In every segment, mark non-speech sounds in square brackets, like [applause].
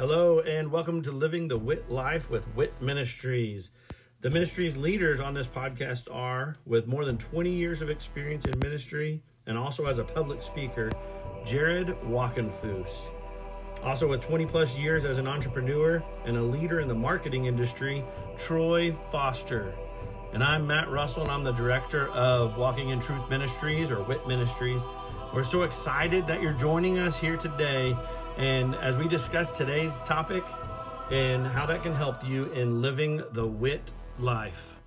Hello, and welcome to Living the Wit Life with Wit Ministries. The ministry's leaders on this podcast are, with more than 20 years of experience in ministry and also as a public speaker, Jared Walkenfoos. Also, with 20 plus years as an entrepreneur and a leader in the marketing industry, Troy Foster. And I'm Matt Russell, and I'm the director of Walking in Truth Ministries or WIT Ministries. We're so excited that you're joining us here today. And as we discuss today's topic and how that can help you in living the WIT life.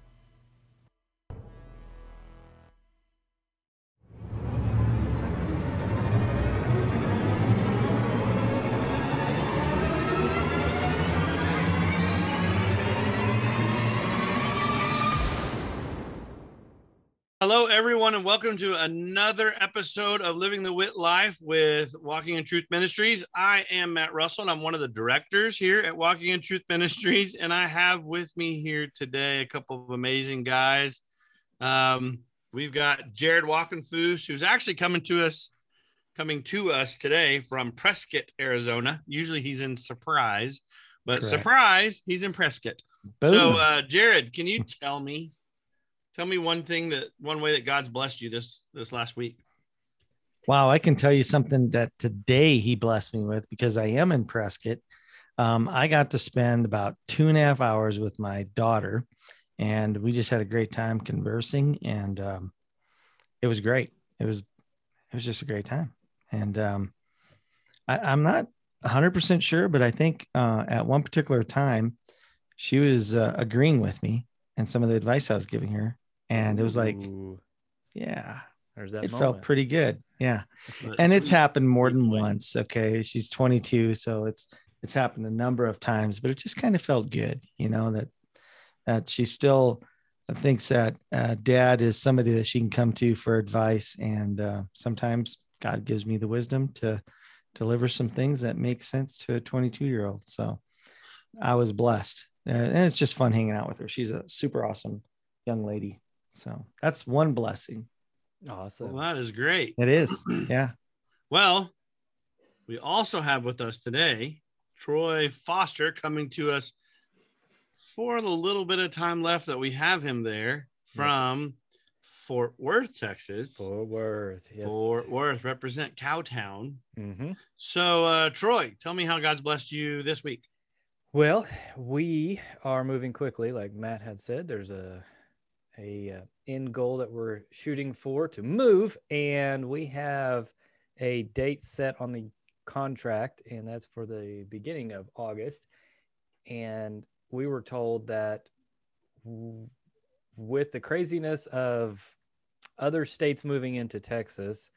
Hello, everyone, and welcome to another episode of Living the Wit Life with Walking in Truth Ministries. I am Matt Russell, and I'm one of the directors here at Walking in Truth Ministries. And I have with me here today a couple of amazing guys. Um, we've got Jared Walkenfoos, who's actually coming to us, coming to us today from Prescott, Arizona. Usually he's in Surprise, but Correct. surprise, he's in Prescott. Boom. So, uh, Jared, can you tell me tell me one thing that one way that god's blessed you this this last week wow, I can tell you something that today he blessed me with because I am in Prescott. Um, I got to spend about two and a half hours with my daughter, and we just had a great time conversing, and um, it was great. It was it was just a great time, and um, I, I'm not 100 percent sure, but I think uh, at one particular time she was uh, agreeing with me and some of the advice I was giving her, and it was like, Ooh, yeah, that it moment. felt pretty good. Yeah. And it's happened more than once. Okay. She's 22. So it's, it's happened a number of times, but it just kind of felt good, you know, that, that she still thinks that uh, dad is somebody that she can come to for advice. And uh, sometimes God gives me the wisdom to deliver some things that make sense to a 22 year old. So I was blessed. Uh, and it's just fun hanging out with her. She's a super awesome young lady. So that's one blessing. Awesome. well, that is great It is. [clears throat] Yeah. well we also have with us today troy foster coming to us for the little bit of time left that we have him there from fort worth texas Fort Worth. Yes. fort worth represent cowtown hmm so uh troy tell me how god's blessed you this week Well, we are moving quickly, like Matt had said. There's a a uh, end goal that we're shooting for to move, and we have a date set on the contract, and that's for the beginning of August. And we were told that w- with the craziness of other states moving into Texas,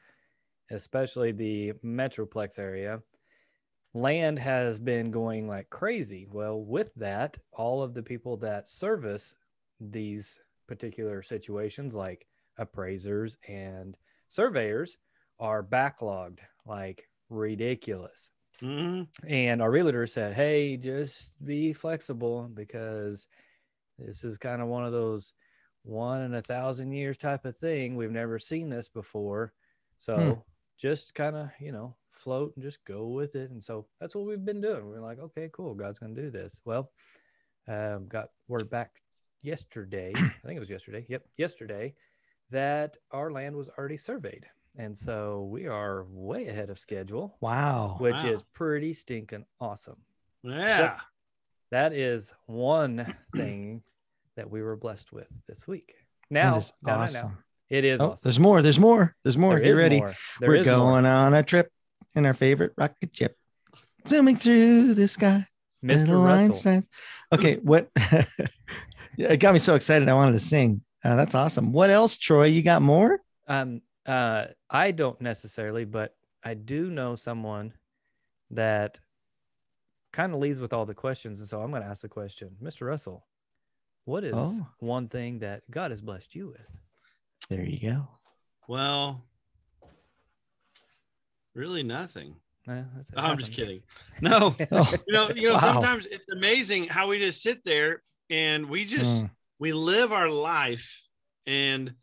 especially the Metroplex area, land has been going like crazy. Well, with that, all of the people that service these particular situations, like appraisers and surveyors, are backlogged like ridiculous. Mhm. And our realtor said, Hey, just be flexible because this is kind of one of those one in a thousand years type of thing. We've never seen this before. So Hmm. just kind of, you know, float and just go with it. And so that's what we've been doing. We're like, okay, cool. God's going to do this. Well, um, got word back yesterday. I think it was yesterday. Yep. Yesterday that our land was already surveyed. And so we are way ahead of schedule Wow. which Wow. is pretty stinking awesome. yeah That is one thing that we were blessed with this week. Now, that is no, no, no. awesome. it is Oh, awesome. there's more. There's more. There's more. There Get ready. more. There We're is more. going on a trip in our favorite rocket ship, zooming through the sky. Mr. Little Russell. Einsteins. Okay, what? [laughs] Yeah, it got me so excited. I wanted to sing. Uh, that's awesome. What else, Troy? You got more? Um, uh, I don't necessarily, but I do know someone that kind of leads with all the questions, and so I'm going to ask the question, Mr. Russell. What is Oh. one thing that God has blessed you with? There you go. well really nothing Oh, I'm just kidding. No, [laughs] you know, you know, [laughs] Wow. sometimes it's amazing how we just sit there and we just Mm. we live our life and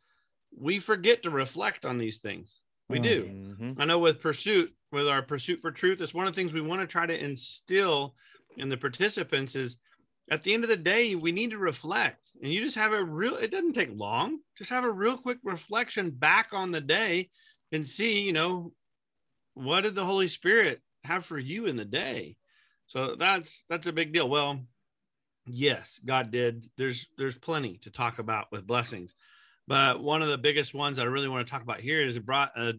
we forget to reflect on these things. We Mm. do. Mhm. I know with pursuit, with our pursuit for truth, it's one of the things we want to try to instill in the participants is at the end of the day, we need to reflect. And you just have a real, it doesn't take long, just have a real quick reflection back on the day and see, you know, what did the Holy Spirit have for you in the day? So that's that's a big deal. Well, yes, God did. There's there's plenty to talk about with blessings. But one of the biggest ones I really want to talk about here is it brought a,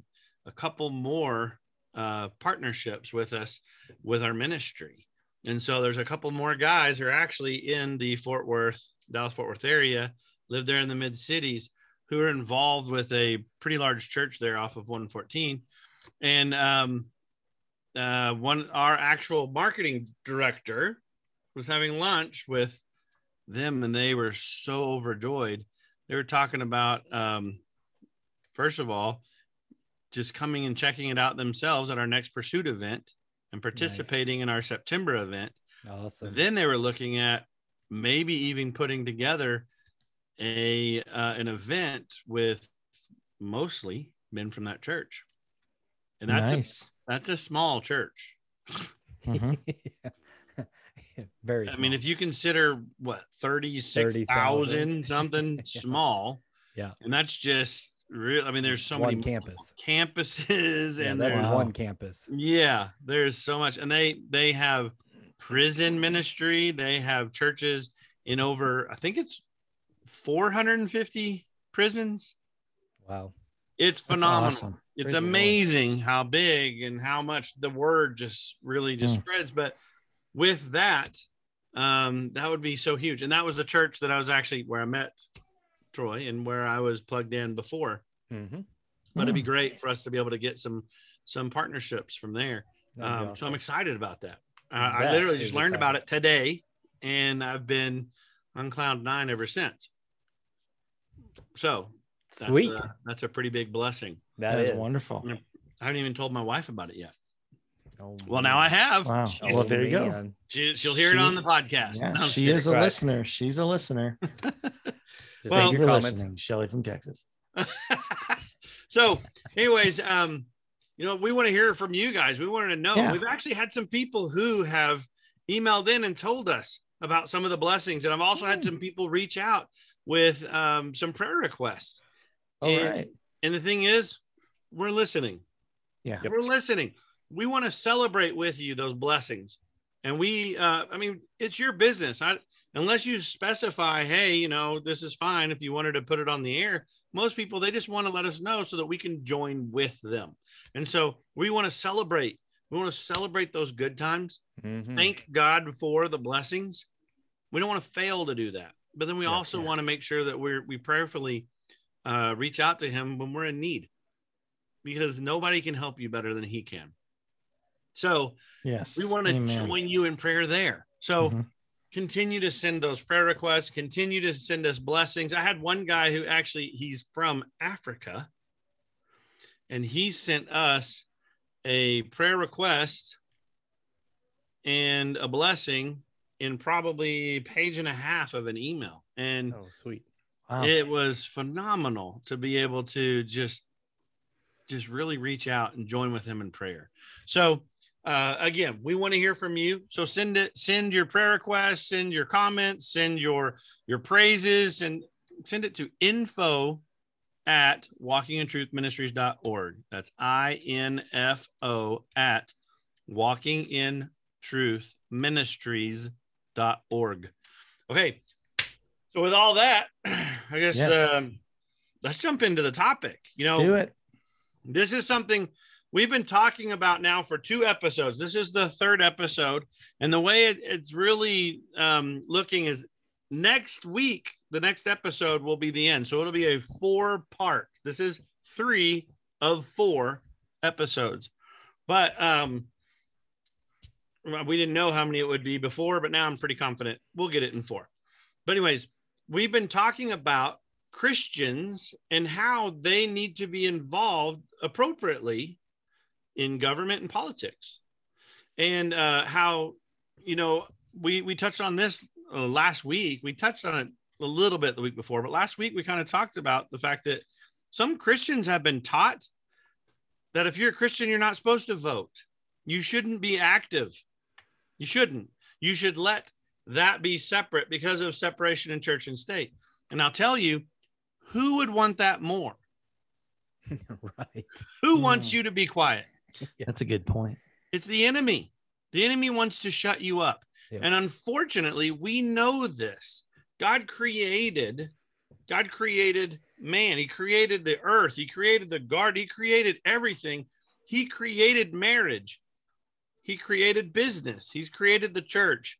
a couple more uh, partnerships with us with our ministry. And so there's a couple more guys who are actually in the Fort Worth, Dallas Fort Worth area, live there in the mid cities, who are involved with a pretty large church there off of 114. And um, uh, one, our actual marketing director was having lunch with them, and they were so overjoyed. They were talking about, um, first of all, just coming and checking it out themselves at our next pursuit event and participating in our September event. Awesome. Then they were looking at maybe even putting together a uh, an event with mostly men from that church, and that's a, that's a small church. Mhm. [laughs] Very. I mean, if you consider what thirty six 30,000. thousand something [laughs] Yeah. small, Yeah. and that's just real. I mean, there's so One many campus. campuses, yeah, and that's Wow. one campus. Yeah, there's so much, and they they have prison ministry. They have churches in over, I think it's 450 prisons. Wow. It's phenomenal. awesome. It's Praise the Lord. amazing how big and how much the word just really just Mm. spreads. But with that, um, that would be so huge. And that was the church that I was actually where I met Troy and where I was plugged in before. Mm-hmm. But it'd be Mm. great for us to be able to get some some partnerships from there. Um, so I'm excited about that. Uh, I literally just learned about it today, and I've been on cloud nine ever since. So that's Sweet. a- that's a pretty big blessing. That is wonderful. I haven't even told my wife about it yet. Oh, Well, now I have. Wow. Oh, well, there you go. She, she'll hear it on the podcast. Yeah, No, she is a Right. listener. She's a listener. [laughs] Just Well- make Thank you for comments. listening, Shelly from Texas. [laughs] so, anyways, um, you know, we want to hear from you guys. We wanted to know. Yeah. We've actually had some people who have emailed in and told us about some of the blessings, and I've also had some people reach out with um, some prayer requests. All And- right. And the thing is, we're listening. Yeah. We're listening. We want to celebrate with you those blessings. And we, uh, I mean, it's your business. I, unless you specify, hey, you know, this is fine if you wanted to put it on the air. Most people, they just want to let us know so that we can join with them. And so we want to celebrate. We want to celebrate those good times. Mhm. Thank God for the blessings. We don't want to fail to do that. But then we Yeah, also yeah. want to make sure that we're, we prayerfully uh, reach out to him when we're in need because nobody can help you better than he can. So Yes. we want to Amen. join you in prayer there. So Mhm. continue to send those prayer requests, continue to send us blessings. I had one guy who actually he's from Africa and he sent us a prayer request and a blessing in probably a page and a half of an email. And Oh, sweet. Wow. it was phenomenal to be able to just just really reach out and join with him in prayer so uh, again we want to hear from you so send it send your prayer requests send your comments send your your praises and send it to info at walkingintruthministries.org that's i-n-f-o at walkingintruthministries.org okay so with all that, [clears throat] I guess Yes. um, let's jump into the topic. You Let's do know, it. this is something we've been talking about now for two episodes. This is the third episode, and the way it, it's really um, looking is next week. The next episode will be the end, so it'll be a four part. This is three of four episodes, but um, we didn't know how many it would be before, but now I'm pretty confident we'll get it in four. But anyways, we've been talking about Christians and how they need to be involved appropriately in government and politics, and uh, how you know we we touched on this uh, last week. We touched on it a little bit the week before, but last week we kind of talked about the fact that some Christians have been taught that if you're a Christian, you're not supposed to vote. You shouldn't be active. You shouldn't. You should let that be separate because of separation in church and state. And I'll tell you, who would want that more? [laughs] right. Who wants Hmm. you to be quiet? [laughs] That's a good point. It's the enemy. The enemy wants to shut you up. Yeah. And unfortunately, we know this. God created God created man. He created the earth. He created the garden. He created everything. He created marriage. He created business. He's created the church.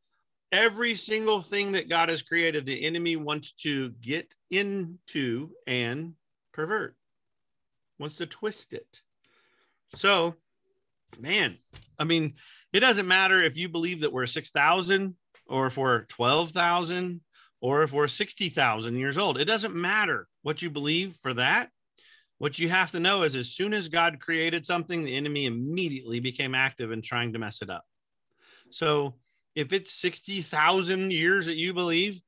Every single thing that God has created, the enemy wants to get into and pervert, wants to twist it. So, man, I mean, it doesn't matter if you believe that we're 6,000 or if we're 12,000 or if we're 60,000 years old. It doesn't matter what you believe for that. What you have to know is as soon as God created something, the enemy immediately became active in trying to mess it up. So if it's 60,000 years that you believe,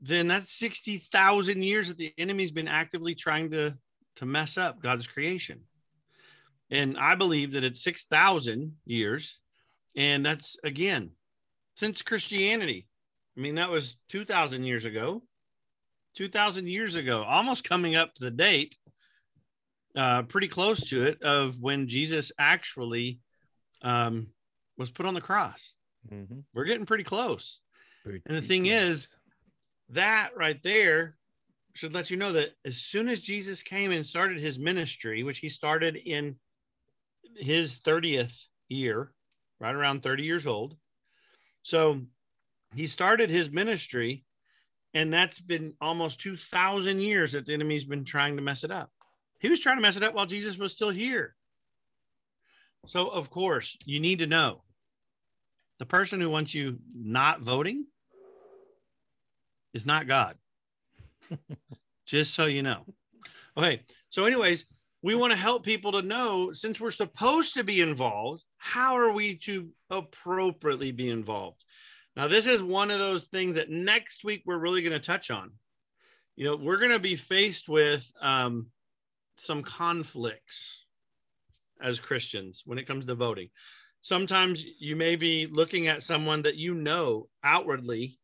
then that's 60,000 years that the enemy's been actively trying to, to mess up God's creation. And I believe that it's 6,000 years. And that's, again, since Christianity. I mean, that was 2,000 years ago. 2,000 years ago, almost coming up to the date, uh, pretty close to it, of when Jesus actually um, was put on the cross. Mhm. We're getting pretty close. Pretty And the thing close. is, that right there should let you know that as soon as Jesus came and started his ministry, which he started in his 30th year, right around 30 years old. So he started his ministry, and that's been almost 2,000 years that the enemy's been trying to mess it up. He was trying to mess it up while Jesus was still here. So, of course, you need to know the person who wants you not voting is not God. [laughs] Just so you know. Okay. So, anyways, we want to help people to know since we're supposed to be involved, how are we to appropriately be involved? Now, this is one of those things that next week we're really going to touch on. You know, we're going to be faced with um, some conflicts as Christians when it comes to voting. Sometimes you may be looking at someone that you know outwardly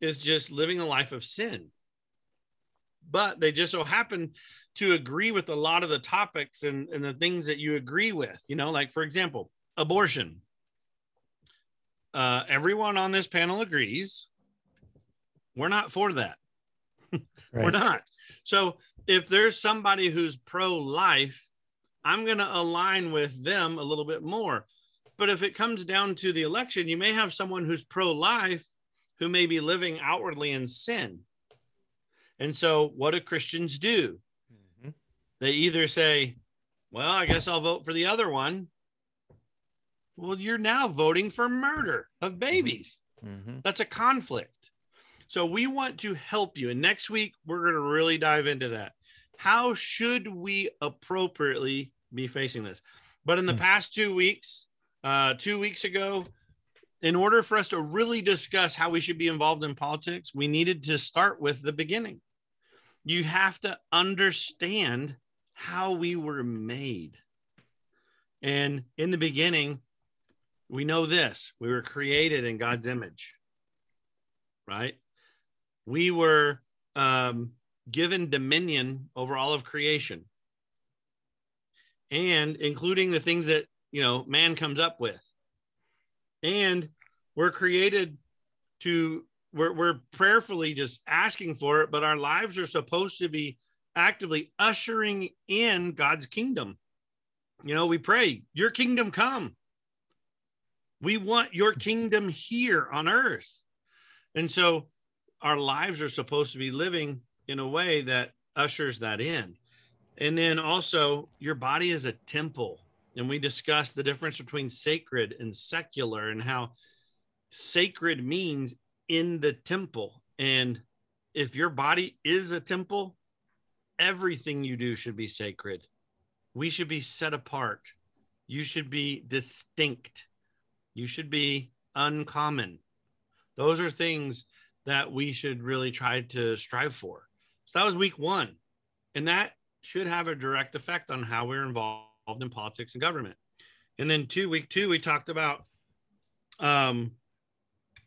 is just living a life of sin, but they just so happen to agree with a lot of the topics and, and the things that you agree with. You know, like for example, abortion. Uh, everyone on this panel agrees we're not for that. [laughs] We're not. So if there's somebody who's pro life, I'm going to align with them a little bit more. But if it comes down to the election, you may have someone who's pro life who may be living outwardly in sin. And so, what do Christians do? They either say, Well, I guess I'll vote for the other one. Well, you're now voting for murder of babies. Mhm. That's a conflict. So we want to help you. And next week, we're going to really dive into that. How should we appropriately be facing this? But in the Hmm. past two weeks, uh, two weeks ago, in order for us to really discuss how we should be involved in politics, we needed to start with the beginning. You have to understand how we were made. And in the beginning, we know this we were created in God's image, right? We were um, given dominion over all of creation and including the things that, you know, man comes up with. And we're created to, we're, we're prayerfully just asking for it, but our lives are supposed to be actively ushering in God's kingdom. You know, we pray, Your kingdom come. We want your kingdom here on earth. And so our lives are supposed to be living in a way that ushers that in. And then also, your body is a temple. And we discussed the difference between sacred and secular and how sacred means in the temple. And if your body is a temple, everything you do should be sacred. We should be set apart. You should be distinct. You should be uncommon. Those are things that we should really try to strive for. So that was week one. And that should have a direct effect on how we're involved in politics and government. And then two, week two, we talked about um,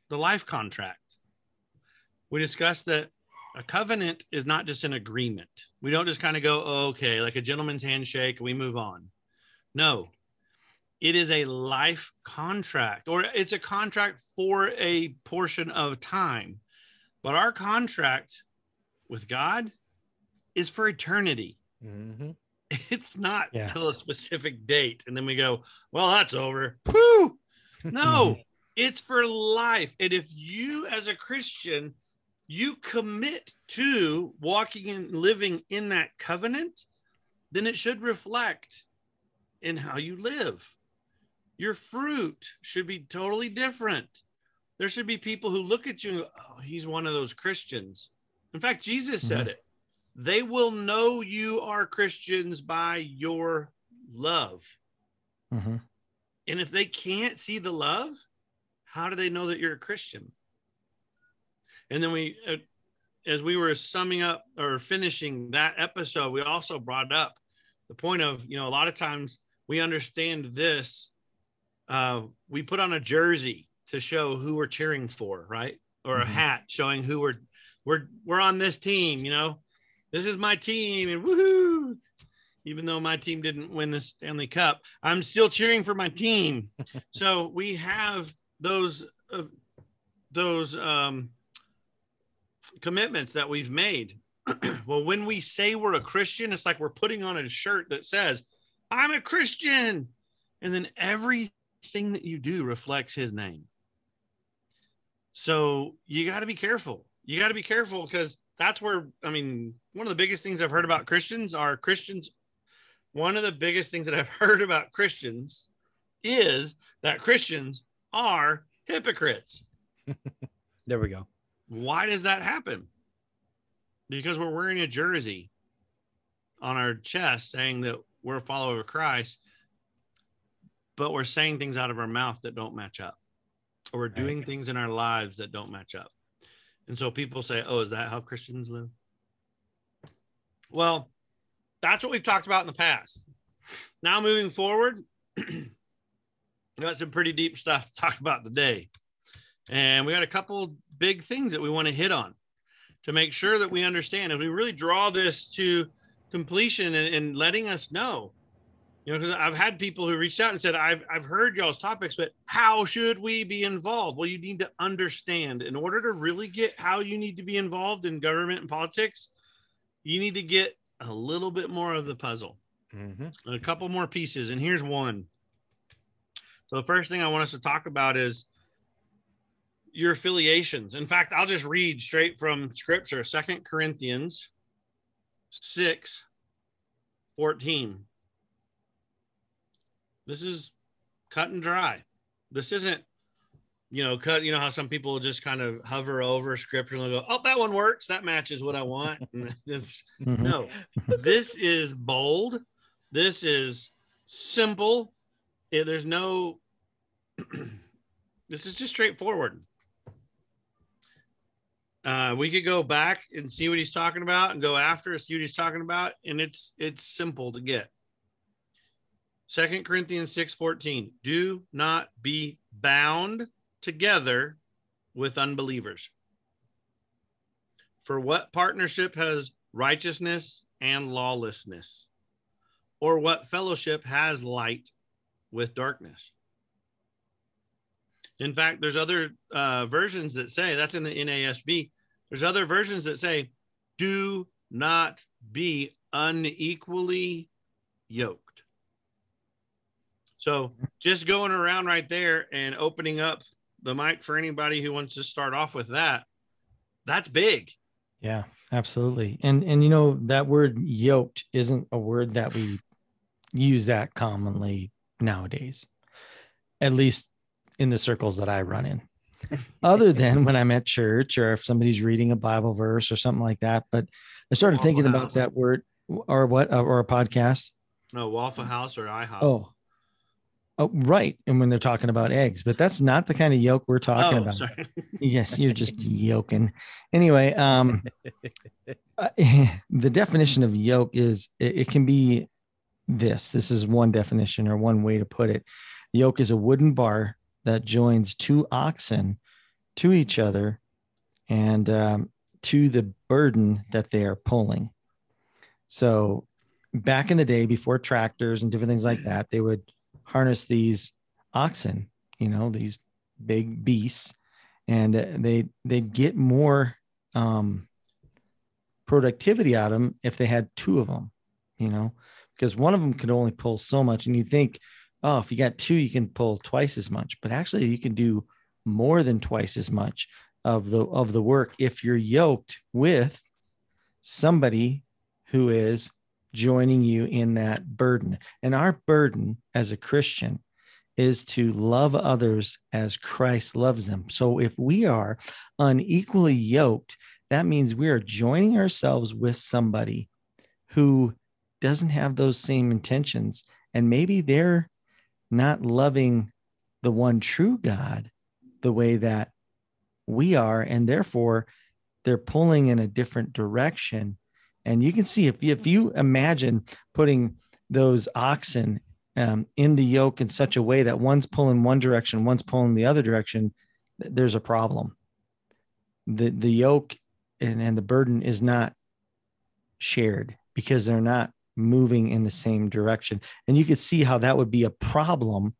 the life contract. We discussed that a covenant is not just an agreement. We don't just kind of go, oh, okay, like a gentleman's handshake, we move on. No, it is a life contract or it's a contract for a portion of time. But our contract with God is for eternity. Mhm. [laughs] It's not Yeah. till a specific date. And then we go, well, that's over. Woo! No, [laughs] it's for life. And if you, as a Christian, you commit to walking and living in that covenant, then it should reflect in how you live. Your fruit should be totally different. There should be people who look at you and go, oh, he's one of those Christians. In fact, Jesus said it. They will know you are Christians by your love. Mhm. And if they can't see the love, how do they know that you're a Christian? And then we, uh, as we were summing up or finishing that episode, we also brought up the point of, you know, a lot of times we understand this. Uh, we put on a jersey to show who we're cheering for, right? Or a Mhm. hat showing who we're we're we're on this team. You know, this is my team, and woohoo! Even though my team didn't win the Stanley Cup, I'm still cheering for my team. [laughs] so we have those uh, those um, commitments that we've made. [clears throat] well, when we say we're a Christian, it's like we're putting on a shirt that says, "I'm a Christian," and then everything that you do reflects His name. So you got to be careful. You got to be careful because that's where I mean, one of the biggest things I've heard about Christians are Christians. One of the biggest things that I've [laughs] heard about Christians is that Christians are hypocrites. [laughs] There we go. Why does that happen? Because we're wearing a jersey on our chest saying that we're a follower of Christ, but we're saying things out of our mouth that don't match up, or we're doing things in our lives that don't match up. And so people say, Oh, is that how Christians live? Well, that's what we've talked about in the past. Now, moving forward, [clears throat] we got some pretty deep stuff to talk about today. And we got a couple big things that we want to hit on to make sure that we understand. And we really draw this to completion and, and letting us know, you know, because I've had people who reached out and said, I've, I've heard y'all's topics, but how should we be involved? Well, you need to understand in order to really get how you need to be involved in government and politics, you need to get a little bit more of the puzzle Mhm. a couple more pieces and here's one so the first thing i want us to talk about is your affiliations in fact i'll just read straight from scripture second corinthians 6 14 this is cut and dry this isn't you know cut you know how some people just kind of hover over scripture and go oh that one works that matches what i want [laughs] it's Mhm. no, this is bold. This is simple. Yeah, there's no. [clears throat] this is just straightforward. Uh, we could go back and see what he's talking about, and go after see what he's talking about, and it's it's simple to get. Second Corinthians six fourteen. Do not be bound together with unbelievers. For what partnership has righteousness and lawlessness? Or what fellowship has light with darkness? In fact, there's other uh, versions that say that's in the NASB. There's other versions that say, do not be unequally yoked. So just going around right there and opening up the mic for anybody who wants to start off with that, that's big. Yeah, absolutely. And and you know that word yoked isn't a word that we use that commonly nowadays. At least in the circles that I run in. Other [laughs] than when I'm at church or if somebody's reading a Bible verse or something like that, but I started Waffle thinking House. about that word or what uh, or a podcast. No, Waffle House or IHOP. Oh. Oh, right. And when they're talking about eggs, but that's not the kind of yolk we're talking Oh, about. sorry. [laughs] Yes, you're just yoking. Anyway, um, [laughs] uh, the definition of yoke is it, it can be this. This is one definition or one way to put it. Yoke is a wooden bar that joins two oxen to each other and um, to the burden that they are pulling. So, back in the day, before tractors and different things like that, they would harness these oxen, you know, these big beasts, and they they'd get more um, productivity out of them if they had two of them, you know, because one of them could only pull so much, and you think, oh, if you got two, you can pull twice as much, but actually, you can do more than twice as much of the of the work if you're yoked with somebody who is joining you in that burden. And our burden as a Christian is to love others as Christ loves them. So if we are unequally yoked, that means we are joining ourselves with somebody who doesn't have those same intentions. And maybe they're not loving the one true God the way that we are. And therefore, they're pulling in a different direction. And you can see if, if you imagine putting those oxen um, in the yoke in such a way that one's pulling one direction, one's pulling the other direction, there's a problem. The, the yoke and, and the burden is not shared because they're not moving in the same direction. And you could see how that would be a problem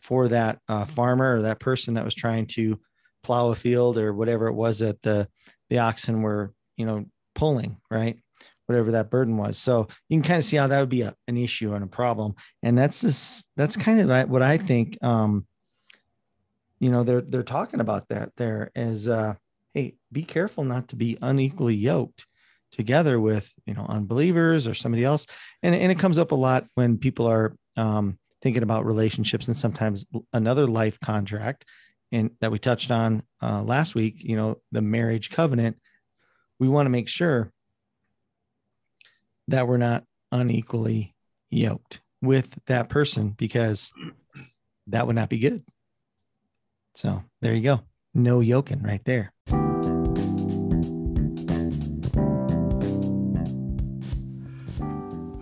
for that uh, farmer or that person that was trying to plow a field or whatever it was that the the oxen were you know pulling right? Whatever that burden was. So you can kind of see how that would be a, an issue and a problem. And that's this that's kind of what i think um you know they're they're talking about that there is uh hey be careful not to be unequally yoked together with you know unbelievers or somebody else and, and it comes up a lot when people are um thinking about relationships and sometimes another life contract and that we touched on uh, last week, you know, the marriage covenant, we want to make sure that we're not unequally yoked with that person because that would not be good. So there you go. No yoking right there.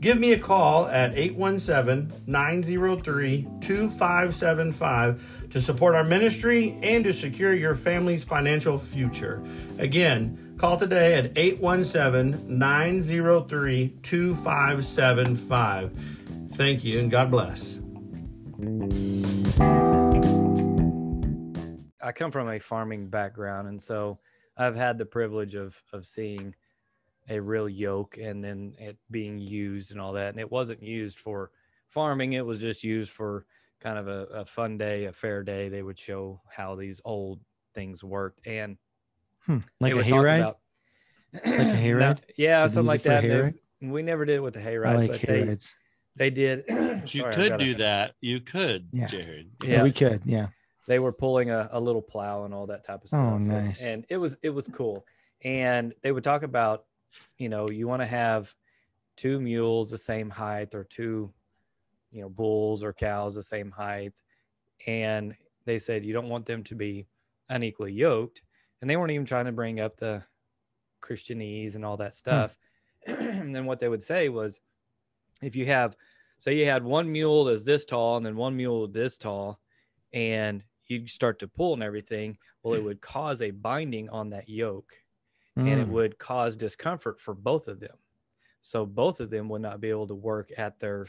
Give me a call at 817 903 2575 to support our ministry and to secure your family's financial future. Again, call today at 817 903 2575. Thank you and God bless. I come from a farming background, and so I've had the privilege of of seeing a real yoke and then it being used and all that. And it wasn't used for farming, it was just used for kind of a, a fun day, a fair day. They would show how these old things worked. And hmm. like a hayride? About, like a [clears throat] hayride? no, yeah, Did something like that. They, we never did it with the hayride. I like but hayrides. They, they did. [clears throat] you Sorry, could do that. You could, yeah. Jared. Yeah. yeah, we could. Yeah. They were pulling a, a little plow and all that type of oh, stuff. Oh, nice. And, and it was it was cool. And they would talk about you know, you want to have two mules the same height or two, you know, bulls or cows the same height. And they said you don't want them to be unequally yoked. And they weren't even trying to bring up the Christianese and all that hmm. stuff. Hmm. [clears throat] and then what they would say was if you have, say, you had one mule that's this tall and then one mule this tall, and you start to pull and everything, well, it would cause a binding on that yoke mm. and it mm. would cause discomfort for both of them. So both of them would not be able to work at their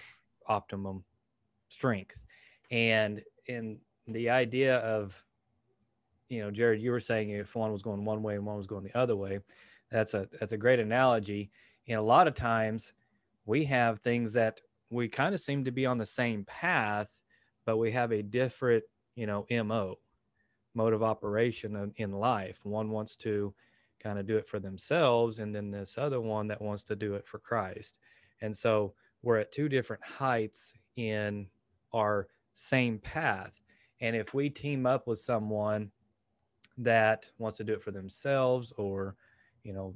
optimum strength. And in the idea of, you know, Jared, you were saying if one was going one way and one was going the other way, that's a that's a great analogy. And a lot of times we have things that we kind of seem to be on the same path, but we have a different, you know, MO, mode of operation in life. One wants to kind of do it for themselves and then this other one that wants to do it for Christ. And so we're at two different heights in our same path. And if we team up with someone that wants to do it for themselves or, you know,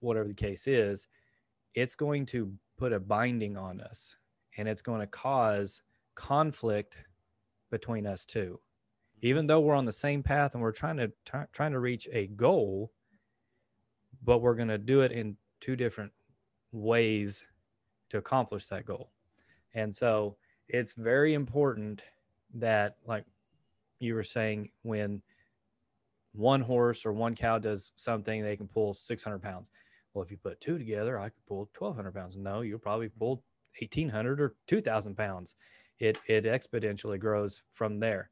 whatever the case is, it's going to put a binding on us and it's going to cause conflict between us two. Even though we're on the same path and we're trying to t- trying to reach a goal, but we're going to do it in two different ways to accomplish that goal. And so it's very important that like you were saying when one horse or one cow does something they can pull 600 pounds. Well if you put two together i could pull 1200 pounds. No you'll probably mm-hmm. pull 1800 or 2000 pounds. It it exponentially grows from there.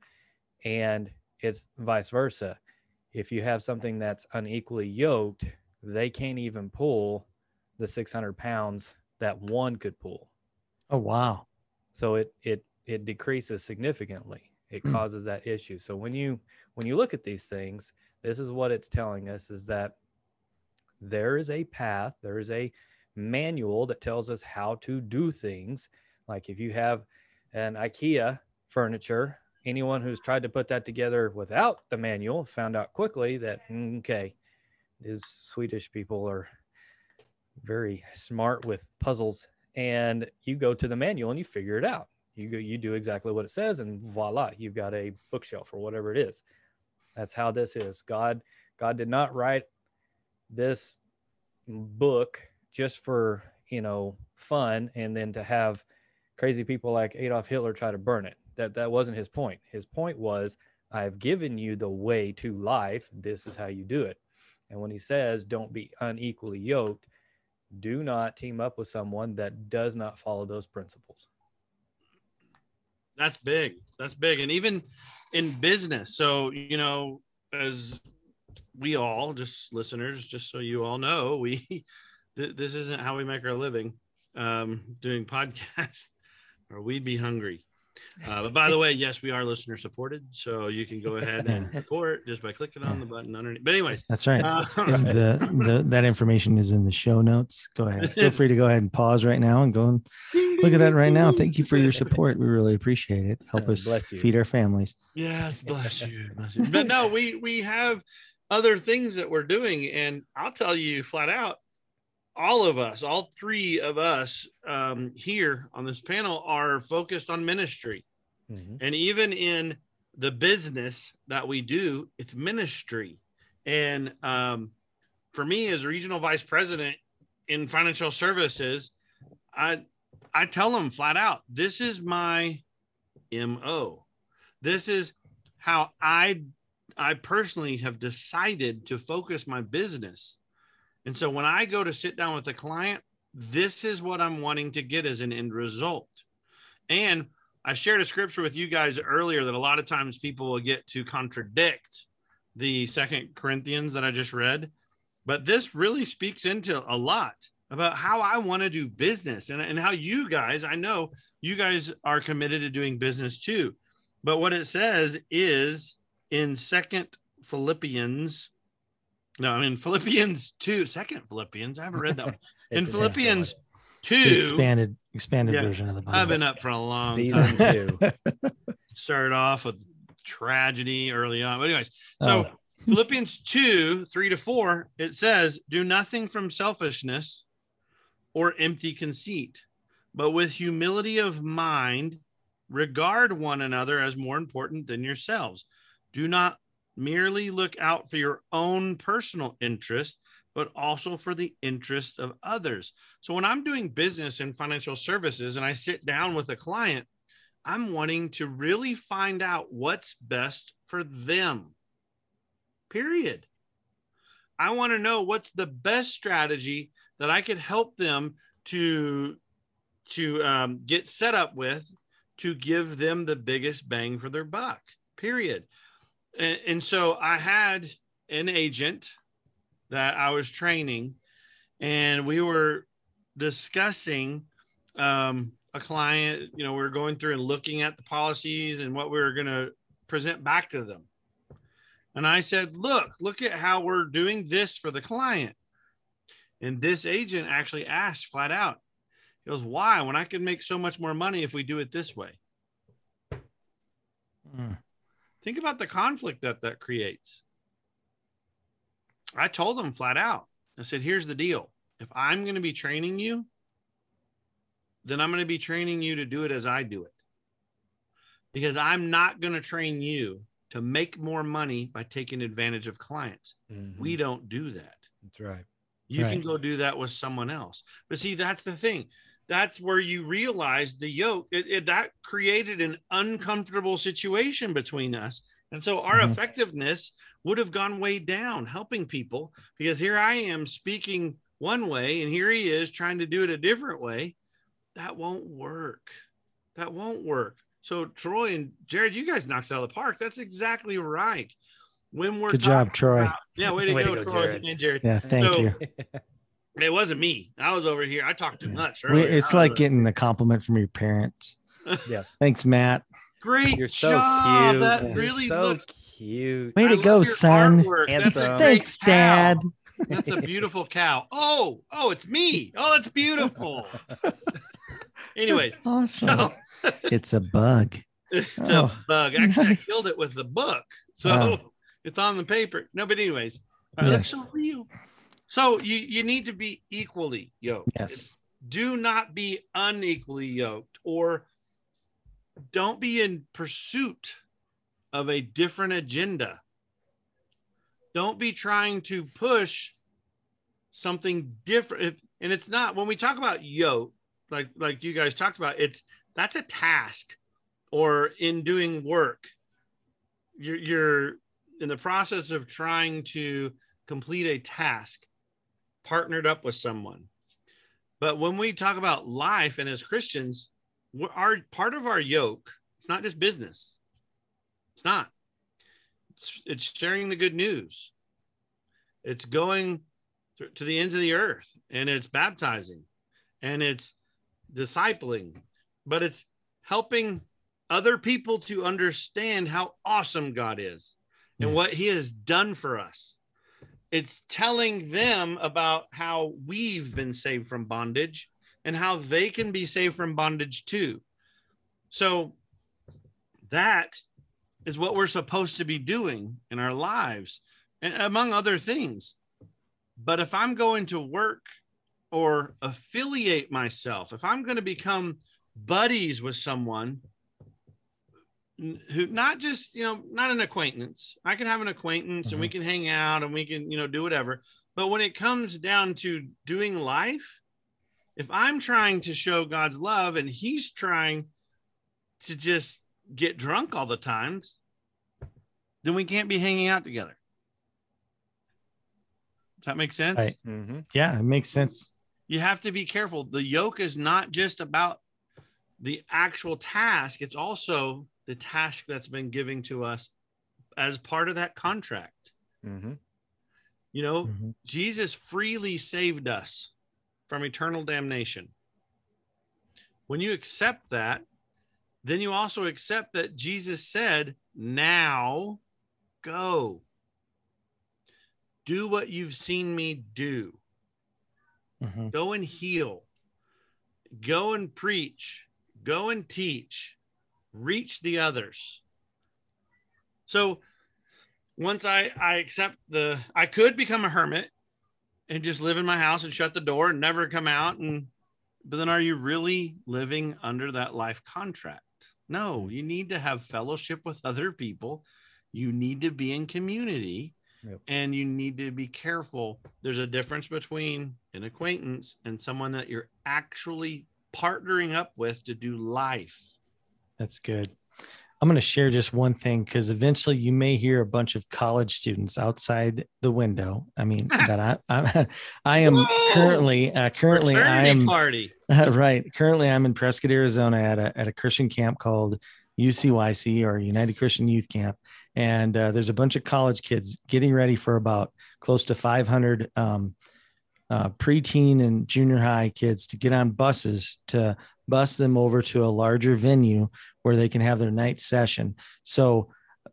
And it's vice versa. If you have something that's unequally yoked they can't even pull the 600 pounds that one could pull. Oh wow. So it it it decreases significantly. It hmm. causes that issue. So when you when you look at these things this is what it's telling us is that there is a path there is a manual that tells us how to do things. Like if you have an ikea furniture anyone who's tried to put that together without the manual found out quickly that mm, okay these swedish people are very smart with puzzles and you go to the manual and you figure it out. You go you do exactly what it says and voila you've got a bookshelf or whatever it is. That's how this is. God god did not write this book just for you know fun and then to have crazy people like adolf hitler try to burn it. That that wasn't his point. His point was i've given you the way to life. This is how you do it and when he says don't be unequally yoked do not team up with someone that does not follow those principles. That's big. That's big. And even in business. So, you know, as we all, just listeners, just so you all know, we, [laughs] th- this isn't how we make our living um, doing [laughs] podcasts, or we'd be hungry. Uh, but by the [laughs] way, yes, we are listener supported, so you can go ahead and [laughs] support just by clicking on the button underneath. But anyways, that's right. Uh, the, [laughs] the that information is in the show notes. Go ahead. Feel free to go ahead and pause right now and go and look at that right now. Thank you for your support. We really appreciate it. Help us feed our families. Yes, bless you. Bless you. But no, we we have other things that we're doing, and I'll tell you flat out, all of us, all three of us um, here on this panel are focused on ministry. Mm-hmm. And even in the business that we do, it's ministry. And um, for me, as a regional vice president in financial services, I I tell them flat out, this is my mo. This is how I I personally have decided to focus my business and so when I go to sit down with a client, this is what I'm wanting to get as an end result. And I shared a scripture with you guys earlier that a lot of times people will get to contradict the second Corinthians that I just read. But this really speaks into a lot about how I want to do business and, and how you guys, I know you guys are committed to doing business too. But what it says is in second Philippians no, I mean Philippians two, second Philippians. I haven't read that one. [laughs] In Philippians two, the expanded expanded yeah, version of the Bible. I've been up for a long season two. [laughs] Started off with tragedy early on, but anyways, so oh. Philippians two, three to four, it says, "Do nothing from selfishness or empty conceit, but with humility of mind." Regard one another as more important than yourselves. Do not merely look out for your own personal interest, but also for the interest of others. So when I'm doing business in financial services and I sit down with a client, I'm wanting to really find out what's best for them. Period. I want to know what's the best strategy that I could help them to to um, get set up with to give them the biggest bang for their buck. Period and, and so I had an agent that I was training, and we were discussing um, a client. You know, we were going through and looking at the policies and what we were going to present back to them. And I said, Look, look at how we're doing this for the client. And this agent actually asked flat out, He goes, Why? When I can make so much more money if we do it this way. Mm. Think about the conflict that that creates. I told them flat out. I said, "Here's the deal. If I'm going to be training you, then I'm going to be training you to do it as I do it. Because I'm not going to train you to make more money by taking advantage of clients. Mm-hmm. We don't do that. That's right. You right. can go do that with someone else. But see, that's the thing. That's where you realize the yoke, it, it, that created an uncomfortable situation between us. And so our mm-hmm. effectiveness would have gone way down helping people because here I am speaking one way and here he is trying to do it a different way. That won't work. That won't work. So Troy and Jared, you guys knocked it out of the park. That's exactly right. When we're good job, Troy. About, yeah, way to [laughs] way go, to go, Troy Jared. and Jared. Yeah, thank so, you. [laughs] It wasn't me. I was over here. I talked too much. Earlier. It's like getting the compliment from your parents. [laughs] yeah. Thanks, Matt. Great You're so job. Cute. That really so looks cute. Way to go, son. Thanks, Dad. That's a beautiful cow. [laughs] Oh, oh, it's me. Oh, it's beautiful. [laughs] Anyways, That's awesome. So, it's a bug. It's oh, a bug. Actually, nice. I killed it with the book, so oh. it's on the paper. No, but anyways, uh, yes. that's so real. So you you need to be equally yoked. Yes. Do not be unequally yoked, or don't be in pursuit of a different agenda. Don't be trying to push something different. And it's not when we talk about yoke, like like you guys talked about, it's that's a task or in doing work. You're, you're in the process of trying to complete a task, partnered up with someone. But when we talk about life and as Christians, our part of our yoke, it's not just business. It's not. It's, it's sharing the good news. It's going to the ends of the earth and it's baptizing and it's discipling, but it's helping other people to understand how awesome God is and yes. what he has done for us. It's telling them about how we've been saved from bondage and how they can be saved from bondage too. So that is what we're supposed to be doing in our lives, and among other things. But if I'm going to work or affiliate myself, if I'm going to become buddies with someone who not just, you know, not an acquaintance, I can have an acquaintance mm-hmm. and we mm-hmm. can hang out and we can, you know, do whatever. But when it comes down to doing life, if I'm trying to show God's love and he's trying to just get drunk all the times, then we can't be hanging out together. Does that make sense? Right. Mm-hmm. Yeah, it makes sense. You have to be careful. The yoke is not just about the actual task, it's also the task that's been given to us as part of that contract. Mm-hmm. You know, mm-hmm. Jesus freely saved us from eternal damnation. When you accept that, then you also accept that Jesus said, Now go. Do what you've seen me do. Mm-hmm. Go and heal. Go and preach. Go and teach. Reach the others. So once I, I accept the, I could become a hermit and just live in my house and shut the door and never come out. And, but then are you really living under that life contract? No, you need to have fellowship with other people. You need to be in community yep. and you need to be careful. There's a difference between an acquaintance and someone that you're actually partnering up with to do life. That's good. I'm going to share just one thing because eventually you may hear a bunch of college students outside the window. I mean, [laughs] that I, I, I am Whoa! currently, uh, currently Fraternity I am party. Uh, [laughs] right. Currently, I'm in Prescott, Arizona, at a at a Christian camp called UCYC or United Christian Youth Camp, and uh, there's a bunch of college kids getting ready for about close to 500 um, uh, preteen and junior high kids to get on buses to bus them over to a larger venue where they can have their night session. So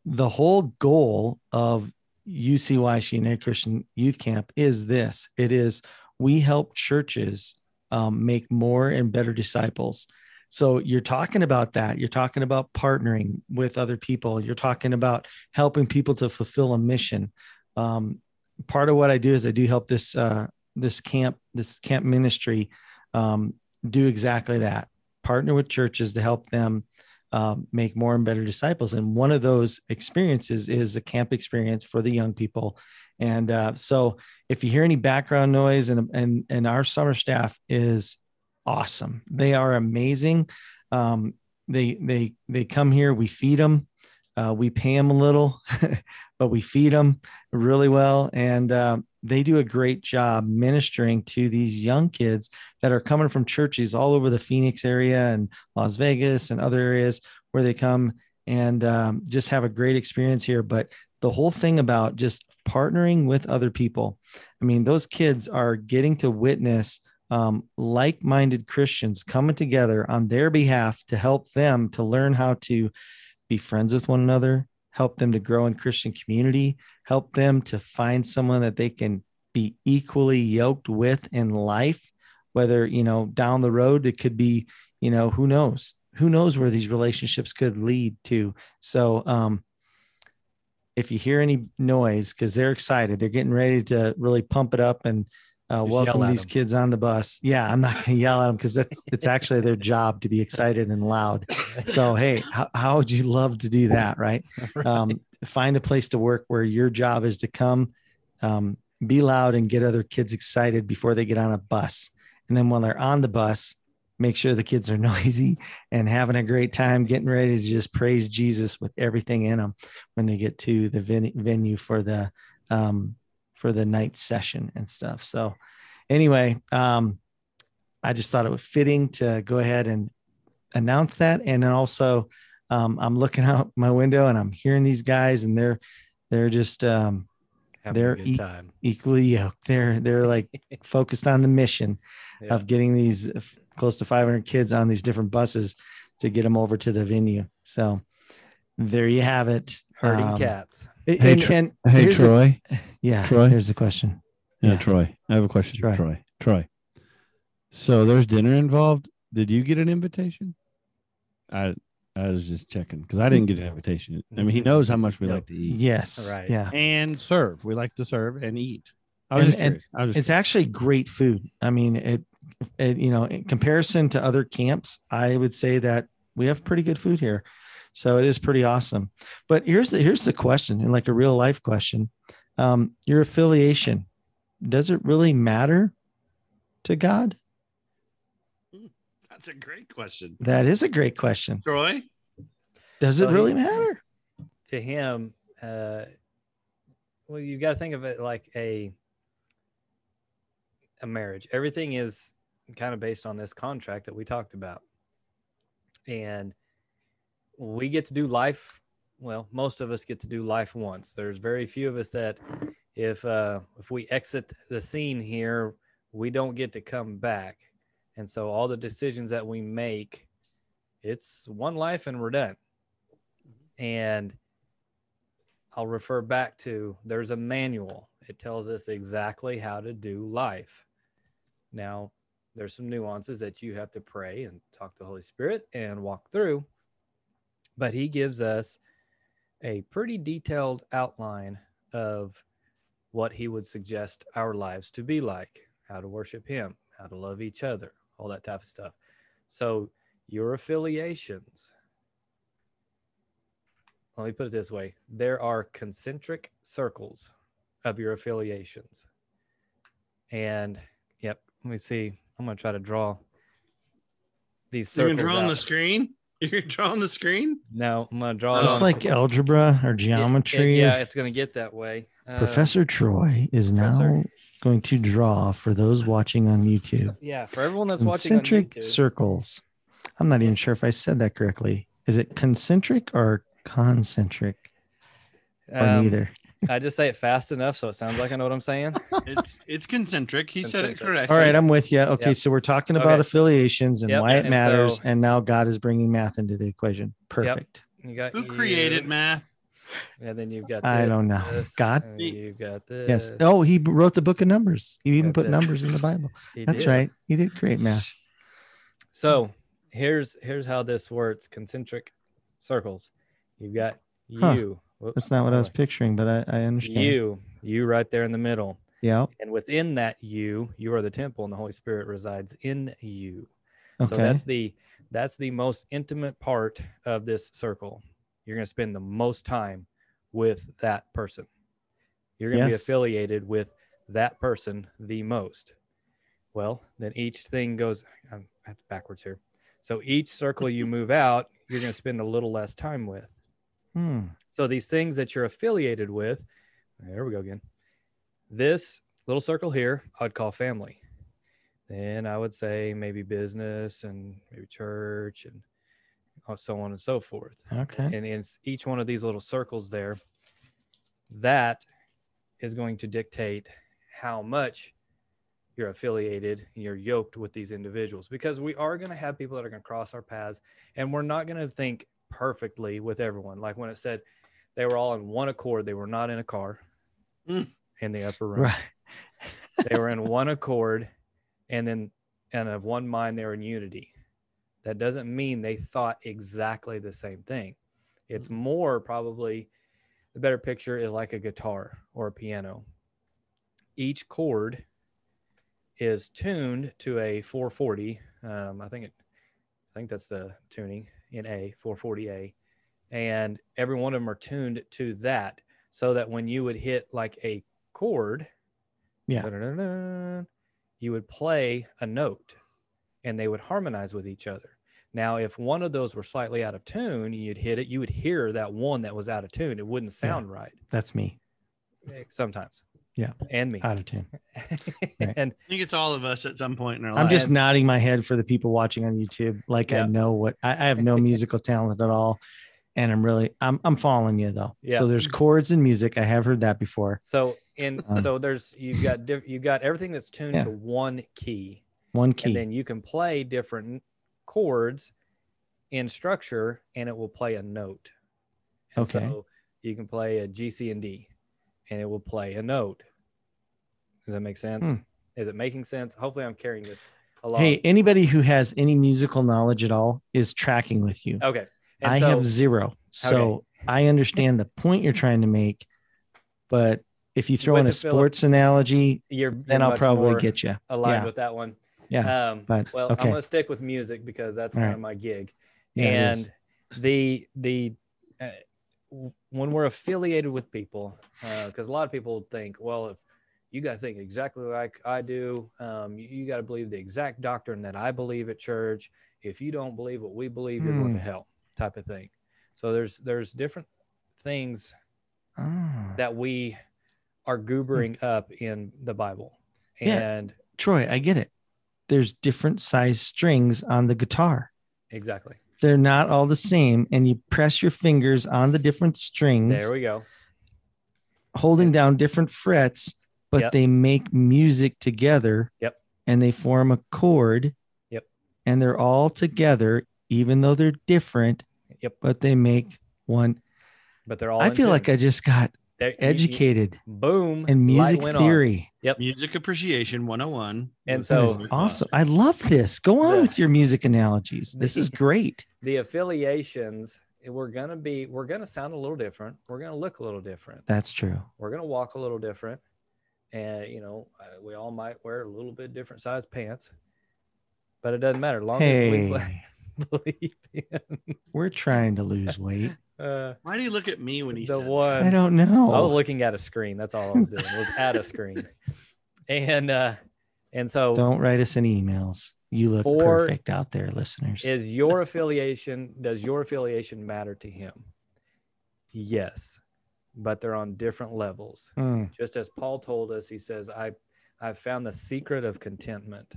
the whole goal of UCYC United Christian Youth Camp is this: it is we help churches um, make more and better disciples. so you're talking about that. You're talking about partnering with other people. You're talking about helping people to fulfill a mission. Um, part of what I do is I do help this uh, this camp this camp ministry um, do exactly that. Partner with churches to help them um, make more and better disciples. And one of those experiences is a camp experience for the young people. And uh, so, if you hear any background noise, and and and our summer staff is awesome. They are amazing. Um, they they they come here. We feed them. Uh, we pay them a little, [laughs] but we feed them really well, and uh, they do a great job ministering to these young kids that are coming from churches all over the Phoenix area and Las Vegas and other areas where they come and um, just have a great experience here. But the whole thing about just partnering with other people, I mean, those kids are getting to witness um, like minded Christians coming together on their behalf to help them to learn how to be friends with one another, help them to grow in Christian community, help them to find someone that they can be equally yoked with in life. Whether, you know, down the road, it could be, you know, who knows? Who knows where these relationships could lead to? So, um, if you hear any noise, because they're excited, they're getting ready to really pump it up and uh, welcome these them. kids on the bus. Yeah, I'm not going to yell at them because that's it's actually their job to be excited and loud. So [laughs] hey, how, how would you love to do that, right? [laughs] right. Um, find a place to work where your job is to come, um, be loud, and get other kids excited before they get on a bus. And then when they're on the bus, make sure the kids are [laughs] noisy and having a great time, getting ready to just praise Jesus with everything in them when they get to the ven- venue for the um, for the night session and stuff. So anyway, um, I just thought it was fitting to go ahead and announce that. And then also, um, I'm looking out my window and I'm hearing these guys, and they're they're just um, they're e- equally yoked. They're they're like [laughs] focused on the mission yeah. of getting these close to 500 kids on these different buses to get them over to the venue. So there you have it. Herding um, cats. Hey, and, and hey Troy. A, yeah. Troy. Here's the question. Yeah, yeah, Troy. I have a question. Troy. Troy. Troy. So there's dinner involved. Did you get an invitation? I I was just checking because I didn't get an invitation. I mean, he knows how much we yep. like to eat. Yes. Right. Yeah. And serve. We like to serve and eat. I was and, and I was it's actually great food. I mean, it, it, you know, in comparison to other camps, I would say that we have pretty good food here. So it is pretty awesome. But here's the here's the question, and like a real life question. Um, your affiliation, does it really matter to God? That's a great question. That is a great question. Troy? Does it really matter? To him, uh, well, you've got to think of it like a a marriage. Everything is kind of based on this contract that we talked about. And we get to do life well most of us get to do life once. There's very few of us that if uh if we exit the scene here we don't get to come back. And so all the decisions that we make it's one life and we're done. And i'll refer back to there's a manual. It tells us exactly how to do life. Now there's some nuances that you have to pray and talk to the holy spirit and walk through but he gives us a pretty detailed outline of what he would suggest our lives to be like, how to worship him, how to love each other, all that type of stuff. So, your affiliations, let me put it this way there are concentric circles of your affiliations. And, yep, let me see. I'm going to try to draw these circles. You can draw on the screen? [laughs] You're drawing the screen? No, I'm gonna draw. Just like algebra or geometry. It, it, yeah, it's gonna get that way. Uh, Professor Troy is Professor. now going to draw for those watching on YouTube. Yeah, for everyone that's watching. concentric watching circles. I'm not even sure if I said that correctly. Is it concentric or concentric? Or um, neither? I just say it fast enough so it sounds like I know what I'm saying. It's it's concentric. He concentric. said it correctly. All right, I'm with you. Okay, yep. so we're talking about okay. affiliations and yep. why it and matters, so, and now God is bringing math into the equation. Perfect. Yep. You got who you. created math? And then you've got. I don't know. This, God. You've got this. Yes. Oh, he wrote the book of Numbers. He even put this. numbers in the [laughs] Bible. That's did. right. He did create math. So here's here's how this works concentric circles you've got Huh. you Whoops, That's not what I was picturing, but I, I understand. you you right there in the middle Yeah. and within that you you are the temple and the holy spirit resides in you Okay. so that's the that's the most intimate part of this circle you're going to spend the most time with that person you're going to Yes. be affiliated with that person the most well then each thing goes i'm backwards here so each circle you move out you're going to spend a little less time with Hmm. so these things that you're affiliated with, there we go again. This little circle here, I would call family. Then I would say maybe business and maybe church and uh, so on and so forth. Okay. And in each one of these little circles there, that is going to dictate how much you're affiliated and you're yoked with these individuals because we are going to have people that are going to cross our paths and we're not going to think perfectly with everyone. Like when it said they were all in one accord, they were not in a car Mm. in the upper room. Right. [laughs] They were in one accord and then and of one mind they were in unity. That doesn't mean they thought exactly the same thing. It's more probably the better picture is like a guitar or a piano. Each chord is tuned to a 440. Um, I think it, I think that's the tuning in A 440A, and every one of them are tuned to that, so that when you would hit like a chord, Yeah. you would play a note, and they would harmonize with each other. Now, if one of those were slightly out of tune, and you'd hit it, you would hear that one that was out of tune. It wouldn't sound right That's me. Eh, sometimes. Yeah. and me. Out of tune. [laughs] right. and I think it's all of us at some point in our life. I'm life. just nodding my head for the people watching on YouTube. Like I know what I, I have no [laughs] musical talent at all. And I'm really I'm I'm following you though. Yeah. So there's chords and music. I have heard that before. so in Um, so there's you've got diff, you've got everything that's tuned Yeah. to one key, One key. and then you can play different chords in structure, and it will play a note. And Okay. So you can play a G, C, and D, and it will play a note. Does that make sense? Hmm. Is it making sense? Hopefully, I'm carrying this along. hey, anybody who has any musical knowledge at all is tracking with you. okay. And I so, have zero. So I understand the point you're trying to make, but if you throw With in a sports analogy, you're, then you're I'll probably get you. aligned Yeah. with that one. Yeah. Um, but- well, okay. I'm going to stick with music because that's All kind right. of my gig. Yeah, and the the uh, when we're affiliated with people, because a lot of people think, well, if you got to think exactly like I do, um, you, got to believe the exact doctrine that I believe at church. If you don't believe what we believe, you're going to Hmm. hell, type of thing. So there's there's different things Ah. that we are goobering up in the Bible, Yeah. and Troy, I get it. There's different size strings on the guitar. exactly They're not all the same. And you press your fingers on the different strings, there we go. holding down different frets, but Yep. they make music together. Yep. And they form a chord. Yep. And they're all together, even though they're different. Yep. But they make one. But they're all. I feel tune. like I just got There- you- you- educated boom and music went on. theory. Music appreciation 101. And with so- That is Troy awesome. I love this. Go on The- with your music analogies. This is [laughs] great. the affiliations we're going to be we're going to sound a little different we're going to look a little different That's true. we're going to walk a little different and you know uh, we all might wear a little bit different size pants but it doesn't matter as long as we Hey, [laughs] believe in we're trying to lose weight. Uh, Why do you look at me when he the said that? one I don't know. I was looking at a screen. That's all I was doing. I was at a screen, [laughs] and uh, and so Don't write us any emails. You look perfect out there, listeners. is your affiliation? Does your affiliation matter to him? Yes, but they're on different levels. Mm, Just as Paul told us, he says, "I, I've found the secret of contentment,"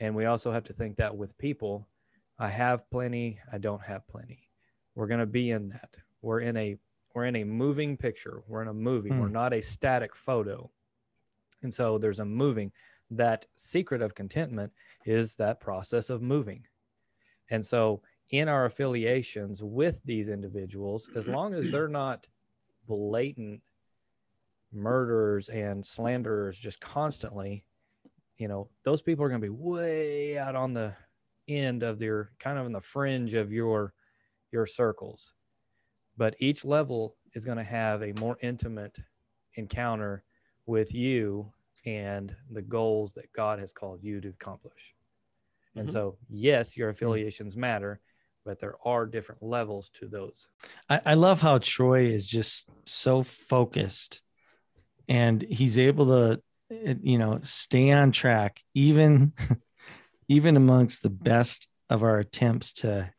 and we also have to think that with people, I have plenty, I don't have plenty. We're going to be in that. We're in a we're in a moving picture. We're in a movie. We're Hmm. not a static photo. And so there's a moving. That secret of contentment is that process of moving. And so in our affiliations with these individuals, as [clears throat] long as they're not blatant murderers and slanderers just constantly, you know, those people are going to be way out on the end of their kind of in the fringe of your your circles. But each level is going to have a more intimate encounter with you and the goals that God has called you to accomplish. And Mhm. so, yes, your affiliations matter, but there are different levels to those. I, I love how Troy is just so focused and he's able to you know stay on track even [laughs] even amongst the best of our attempts to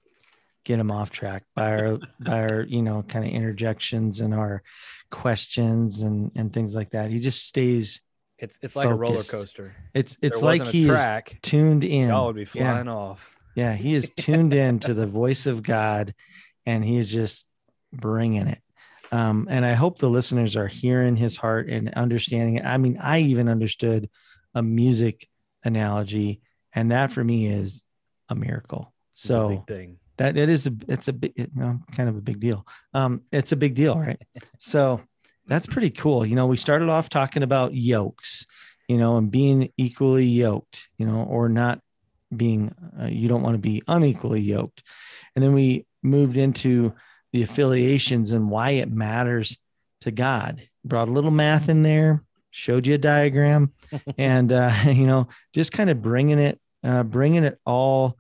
get him off track by our by our you know kind of interjections and our questions and and things like that he just stays It's it's like a roller coaster. it's it's like he is track. tuned in Y'all would be Yeah. flying off. Yeah, he is tuned in to the voice of God and he is just bringing it. Um, and I hope the listeners are hearing his heart and understanding it. I mean, I even understood a music analogy, and that for me is a miracle. So thing. That it is a it's a big you know, kind of a big deal. Um, it's a big deal, right? so that's pretty cool. You know, we started off talking about yokes, you know, and being equally yoked, you know, or not being uh, you don't want to be unequally yoked. And then we moved into the affiliations and why it matters to God. Brought a little math in there, showed you a diagram, [laughs] and uh, [laughs] you know, just kind of bringing it, uh, bringing it all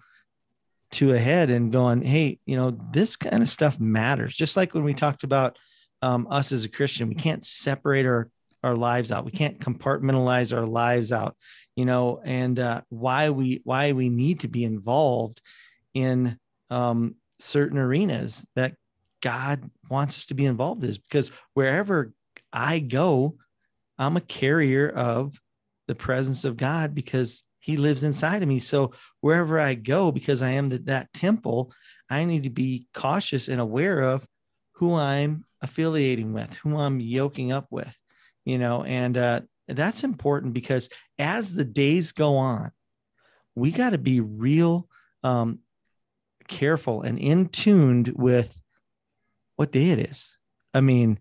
to a head and going, hey, you know, this kind of stuff matters. Just like when we talked about um, us as a Christian, we can't separate our our lives out. We can't compartmentalize our lives out, you know, and uh, why we why we need to be involved in um, certain arenas that God wants us to be involved is Because wherever I go, I'm a carrier of the presence of God because He lives inside of me. So wherever I go, because I am the, that temple, I need to be cautious and aware of who I'm affiliating with, who I'm yoking up with, you know, and uh, that's important because as the days go on, we got to be real um, careful and in tuned with what day it is. I mean,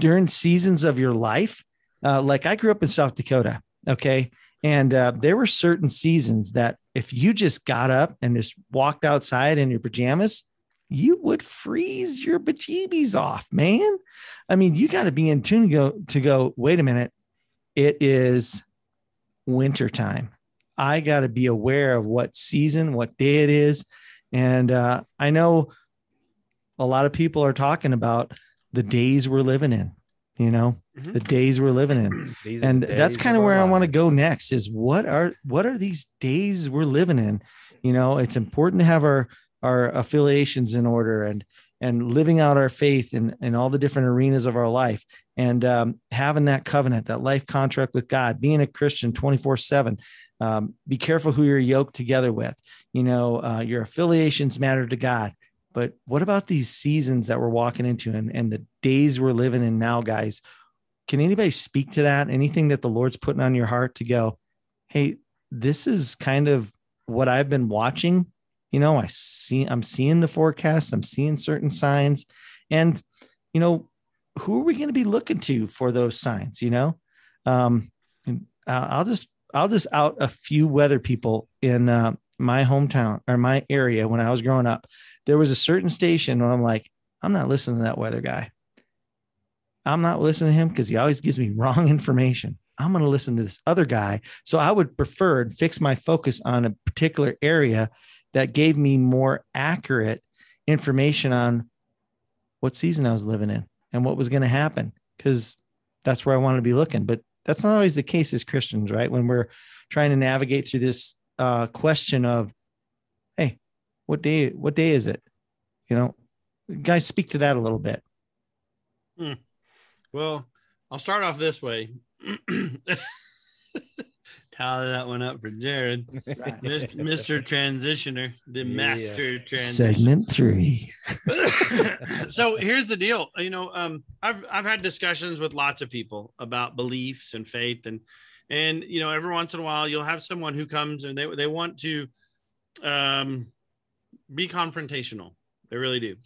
during seasons of your life, uh, like I grew up in South Dakota, okay, and uh, there were certain seasons that if you just got up and just walked outside in your pajamas, you would freeze your bejeebies off, man. I mean, you got to be in tune to go to go. Wait a minute, it is wintertime. I got to be aware of what season, what day it is, and uh, I know a lot of people are talking about the days we're living in. You know, Mhm. the days we're living in. [clears throat] And that's kind of where i want to go next is what are what are these days we're living in? You know it's important to have our our affiliations in order and and living out our faith in in all the different arenas of our life. And um, having that covenant that life contract with god being a christian 24 7 um, be careful who you're yoked together with. You know uh, your affiliations matter to god but what about these seasons that we're walking into and, and the days we're living in now guys can anybody speak to that? Anything that the Lord's putting on your heart to go, hey, this is kind of what I've been watching. You know, I see, I'm seeing the forecast, I'm seeing certain signs, and you know, who are we going to be looking to for those signs? You know, um, and I'll just I'll just out a few weather people in uh, my hometown or my area when I was growing up. There was a certain station where I'm like, I'm not listening to that weather guy. I'm not listening to him because he always gives me [laughs] wrong information. I'm going to listen to this other guy. So I would prefer and fix my focus on a particular area that gave me more accurate information on what season I was living in and what was going to happen because that's where I wanted to be looking. But that's not always the case as Christians, right? When we're trying to navigate through this uh, question of, what day? What day is it? You know, guys, speak to that a little bit. Well, I'll start off this way. [clears throat] Tally that one up for Jared, Mis- Mr. Transitioner, the Yeah. master transitioner. Segment three. [laughs] so here's the deal. You know, um, I've I've had discussions with lots of people about beliefs and faith, and and you know, every once in a while you'll have someone who comes and they they want to um, be confrontational. They really do.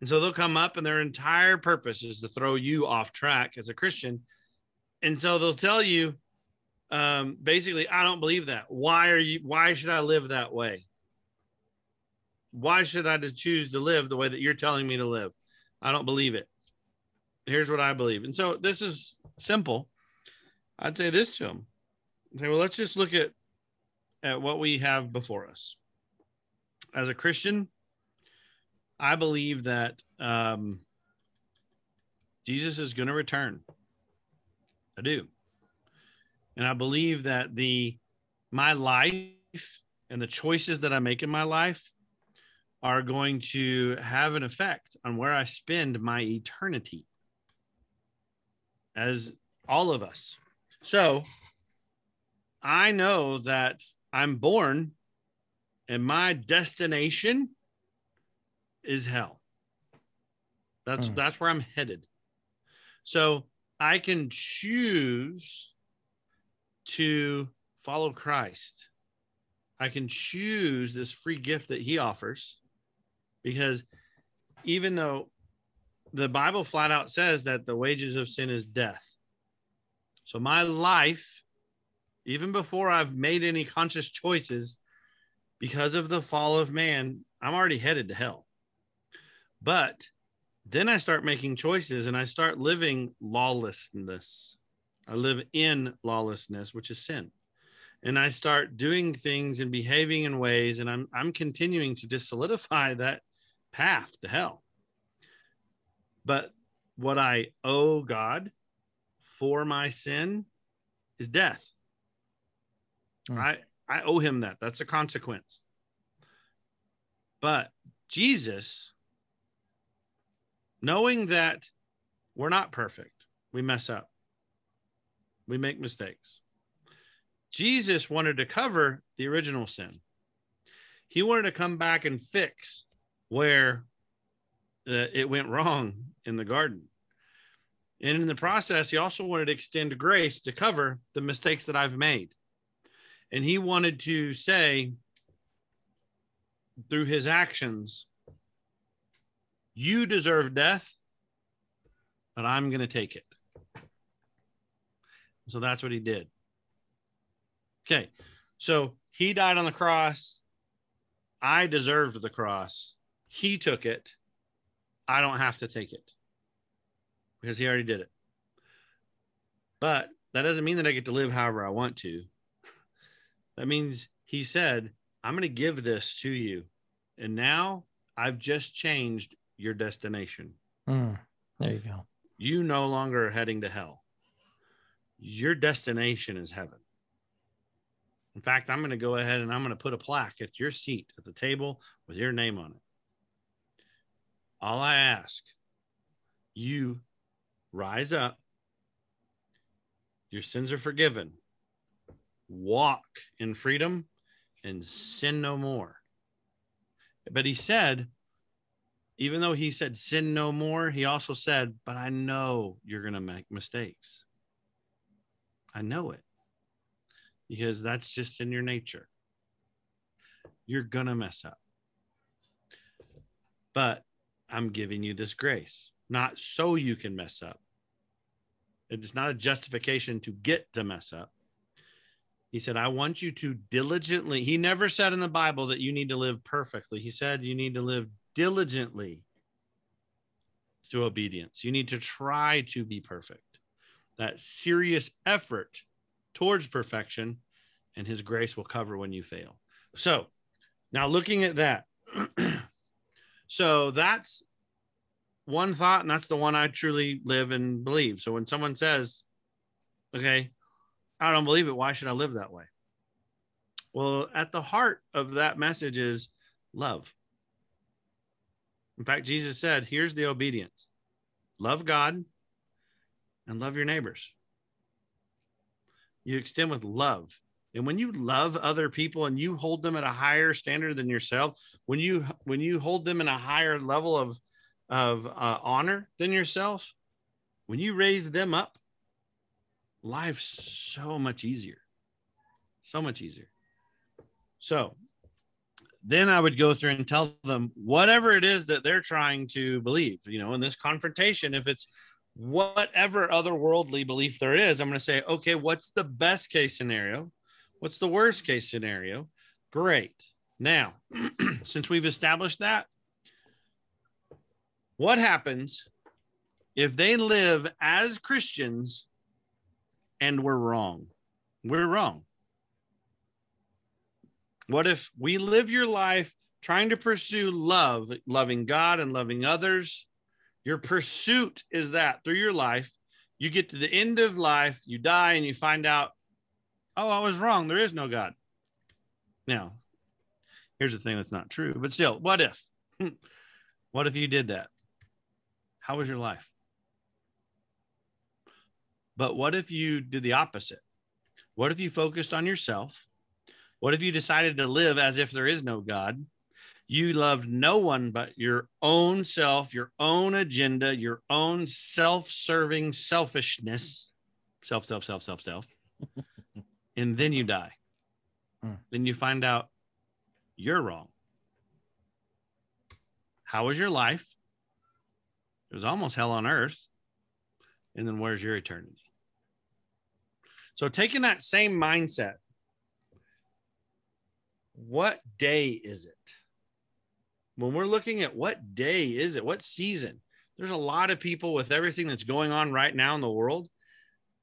And so they'll come up and their entire purpose is to throw you off track as a Christian. And so they'll tell you um, basically, I don't believe that. Why are you, why should I live that way? why should I choose to live the way that you're telling me to live? I don't believe it. Here's what I believe. And so this is simple. I'd say this to them. I'd say, well, let's just look at at what we have before us. As a Christian, I believe that um, Jesus is going to return. I do. And I believe that the my life and the choices that I make in my life are going to have an effect on where I spend my eternity. As all of us. So I know that I'm born and my destination is hell. That's Mm. that's where I'm headed. So I can choose to follow Christ. I can choose this free gift that he offers because even though the Bible flat out says that the wages of sin is death. So my life, even before I've made any conscious choices, because of the fall of man, I'm already headed to hell. But then I start making choices and I start living lawlessness. I live in lawlessness, which is sin. And I start doing things and behaving in ways, and I'm I'm continuing to just solidify that path to hell. But what I owe God for my sin is death. Hmm. I I owe him that. That's a consequence. But Jesus, knowing that we're not perfect, we mess up, we make mistakes. Jesus wanted to cover the original sin. He wanted to come back and fix where uh, it went wrong in the garden. And in the process, he also wanted to extend grace to cover the mistakes that I've made. And he wanted to say, through his actions, you deserve death, but I'm going to take it. So that's what he did. Okay. So he died on the cross. I deserved the cross. He took it. I don't have to take it because he already did it. But that doesn't mean that I get to live however I want to. That means he said, I'm going to give this to you. And now I've just changed your destination. Mm, there you go. You no longer are heading to hell. Your destination is heaven. In fact, I'm going to go ahead and I'm going to put a plaque at your seat at the table with your name on it. All I ask, you rise up. Your sins are forgiven. Walk in freedom and sin no more. But he said, even though he said sin no more, he also said, but I know you're going to make mistakes. I know it because that's just in your nature. You're going to mess up. But I'm giving you this grace, not so you can mess up. It's not a justification to get to mess up. He said, I want you to diligently. He never said in the Bible that you need to live perfectly. He said you need to live diligently to obedience. You need to try to be perfect. That serious effort towards perfection, and his grace will cover when you fail. So now looking at that. [clears throat] so that's one thought, and that's the one I truly live and believe. So when someone says, okay, I don't believe it, why should I live that way? Well, at the heart of that message is love. In fact, Jesus said, here's the obedience love God and love your neighbors. You extend with love. And when you love other people and you hold them at a higher standard than yourself, when you when you hold them in a higher level of of uh, honor than yourself, when you raise them up, life's so much easier. So much easier. So then I would go through and tell them whatever it is that they're trying to believe, you know, in this confrontation, if it's whatever otherworldly belief there is, I'm going to say, okay, what's the best case scenario? What's the worst case scenario? Great. Now, [clears throat] since we've established that, what happens if they live as Christians and we're wrong? We're wrong. What if we live your life trying to pursue love, loving God and loving others? Your pursuit is that through your life, you get to the end of life, you die, and you find out, oh, I was wrong. There is no God. Now, here's the thing that's not true, but still, what if? [laughs] what if you did that? How was your life? But what if you did the opposite? What if you focused on yourself? What if you decided to live as if there is no God? You love no one but your own self, your own agenda, your own self serving selfishness, self, self, self, self, self. [laughs] and then you die. Mm. Then you find out you're wrong. How was your life? It was almost hell on earth. And then where's your eternity? So, taking that same mindset, what day is it? When we're looking at what day is it? What season? There's a lot of people with everything that's going on right now in the world.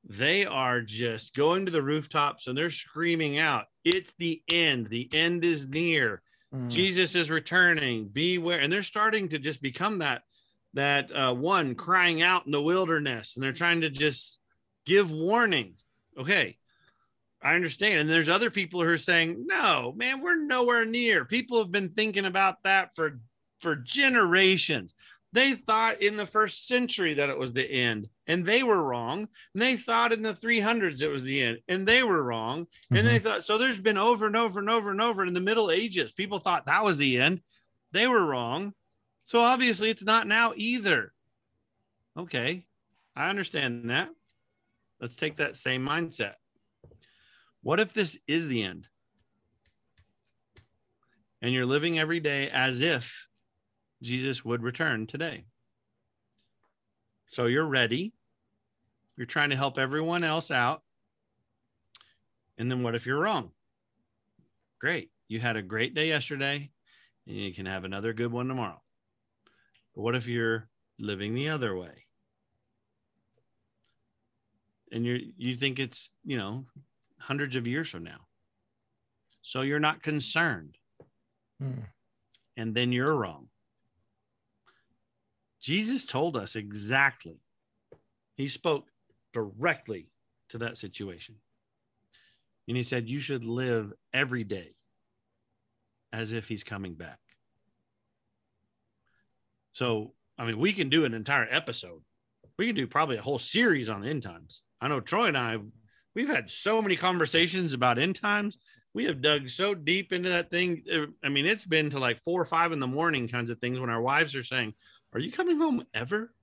They are just going to the rooftops and they're screaming out, It's the end. The end is near. Mm. Jesus is returning. Beware. And they're starting to just become that that uh, one crying out in the wilderness, and they're trying to just give warning. Okay, I understand. And there's other people who are saying, "No, man, we're nowhere near." People have been thinking about that for for generations. They thought in the first century that it was the end, and they were wrong. And they thought in the 300s it was the end, and they were wrong. And they mm-hmm. thought so. There's been over and over and over and over in the Middle Ages. People thought that was the end. They were wrong. So obviously it's not now either. Okay, I understand that. Let's take that same mindset. What if this is the end? And you're living every day as if Jesus would return today. So you're ready. You're trying to help everyone else out. And then what if you're wrong? Great. You had a great day yesterday, and you can have another good one tomorrow. But what if you're living the other way? And you you think it's, you know, hundreds of years from now. So you're not concerned. Mm. And then you're wrong. Jesus told us exactly. He spoke directly to that situation. And he said, You should live every day as if he's coming back. So, I mean, we can do an entire episode. We can do probably a whole series on end times. I know Troy and I, we've had so many conversations about end times. We have dug so deep into that thing. I mean, it's been to like four or five in the morning kinds of things when our wives are saying, Are you coming home ever?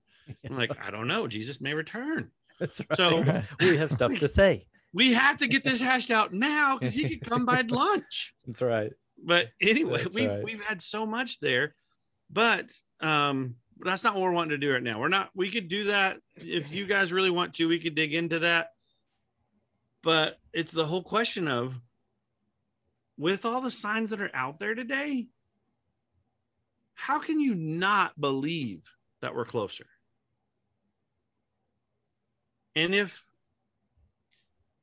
I'm like, I don't know. Jesus may return. [laughs] That's right. So we have stuff to say. we have to get this hashed out now because he could come by [laughs] lunch. That's right. But anyway, That's we've right. we've had so much there, but um, that's not what we're wanting to do right now. We're not. We could do that if you guys really want to. We could dig into that, but it's the whole question of with all the signs that are out there today. How can you not believe that we're closer? And if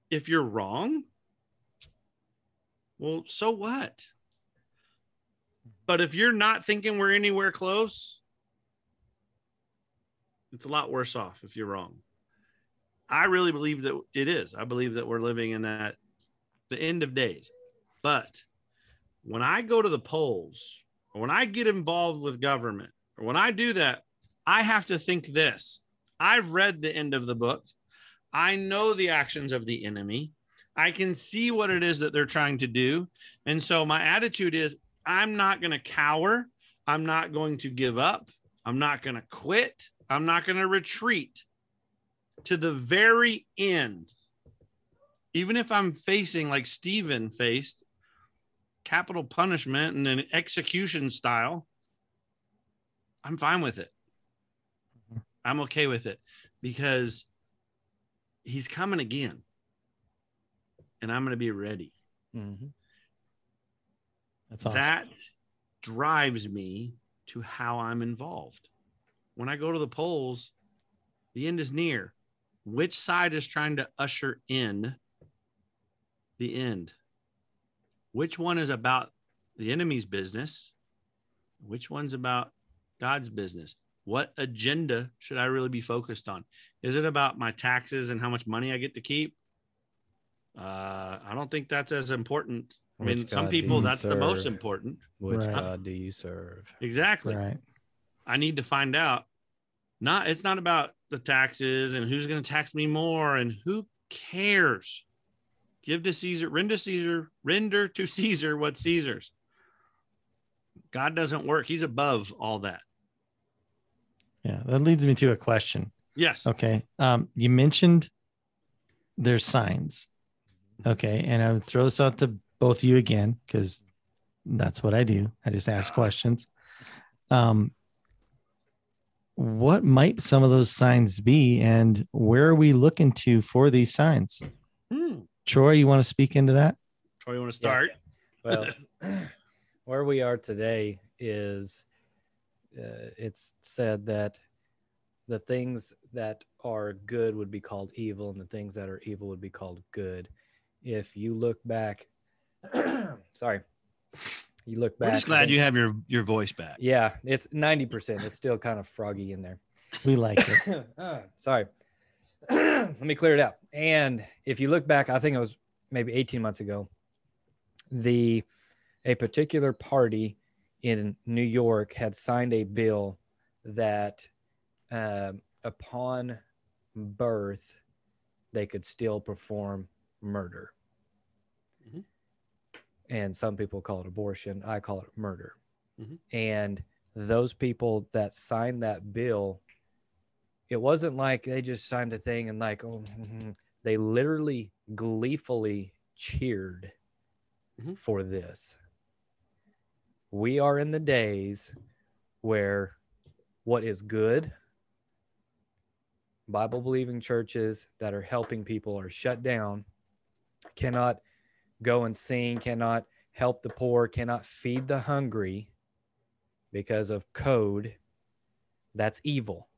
if you're wrong, well, so what? But if you're not thinking we're anywhere close, it's a lot worse off if you're wrong. I really believe that it is. I believe that we're living in that the end of days. But when I go to the polls, or when I get involved with government, or when I do that, I have to think this. I've read the end of the book. I know the actions of the enemy. I can see what it is that they're trying to do. And so my attitude is I'm not going to cower. I'm not going to give up. I'm not going to quit. I'm not going to retreat to the very end. Even if I'm facing, like Stephen faced, capital punishment and an execution style, I'm fine with it. I'm okay with it because he's coming again and I'm going to be ready. Mhm. That's awesome. that drives me to how I'm involved. When I go to the polls, the end is near. Which side is trying to usher in the end? Which one is about the enemy's business? Which one's about God's business? What agenda should I really be focused on? Is it about my taxes and how much money I get to keep? Uh, I don't think that's as important. I mean, Which some God people you that's the most important. Which Right. God do you serve? Exactly. right. I need to find out. Not it's not about the taxes and who's going to tax me more and who cares. Give to Caesar, render to Caesar, render to [laughs] Caesar what Caesar's. God doesn't work. He's above all that. Yeah. That leads me to a question. Yes. Okay. Um, you mentioned there's signs. Okay. And I would throw this out to both of you again, because that's what I do. I just ask questions. Um, what might some of those signs be, and where are we looking to for these signs? Hmm. Troy, you want to speak into that? Troy, you want to start? [laughs] Well, [clears throat] where we are today is uh, it's said that the things that are good would be called evil, and the things that are evil would be called good. If you look back, [clears throat] sorry, you look back. We're just glad you have your your voice back. Yeah, it's ninety percent. It's still kind of froggy in there. We like it. Ah, [laughs] sorry. [clears throat] Let me clear it out. And if you look back, I think it was maybe 18 months ago, the a particular party in New York had signed a bill that um, upon birth they could still perform murder. Mhm. And some people call it abortion. I call it murder. Mhm. And those people that signed that bill it wasn't like they just signed a thing and like oh mhm. they literally gleefully cheered Mhm. for this we are in the days where what is good bible believing churches that are helping people are shut down cannot go and sing cannot help the poor cannot feed the hungry because of code that's evil.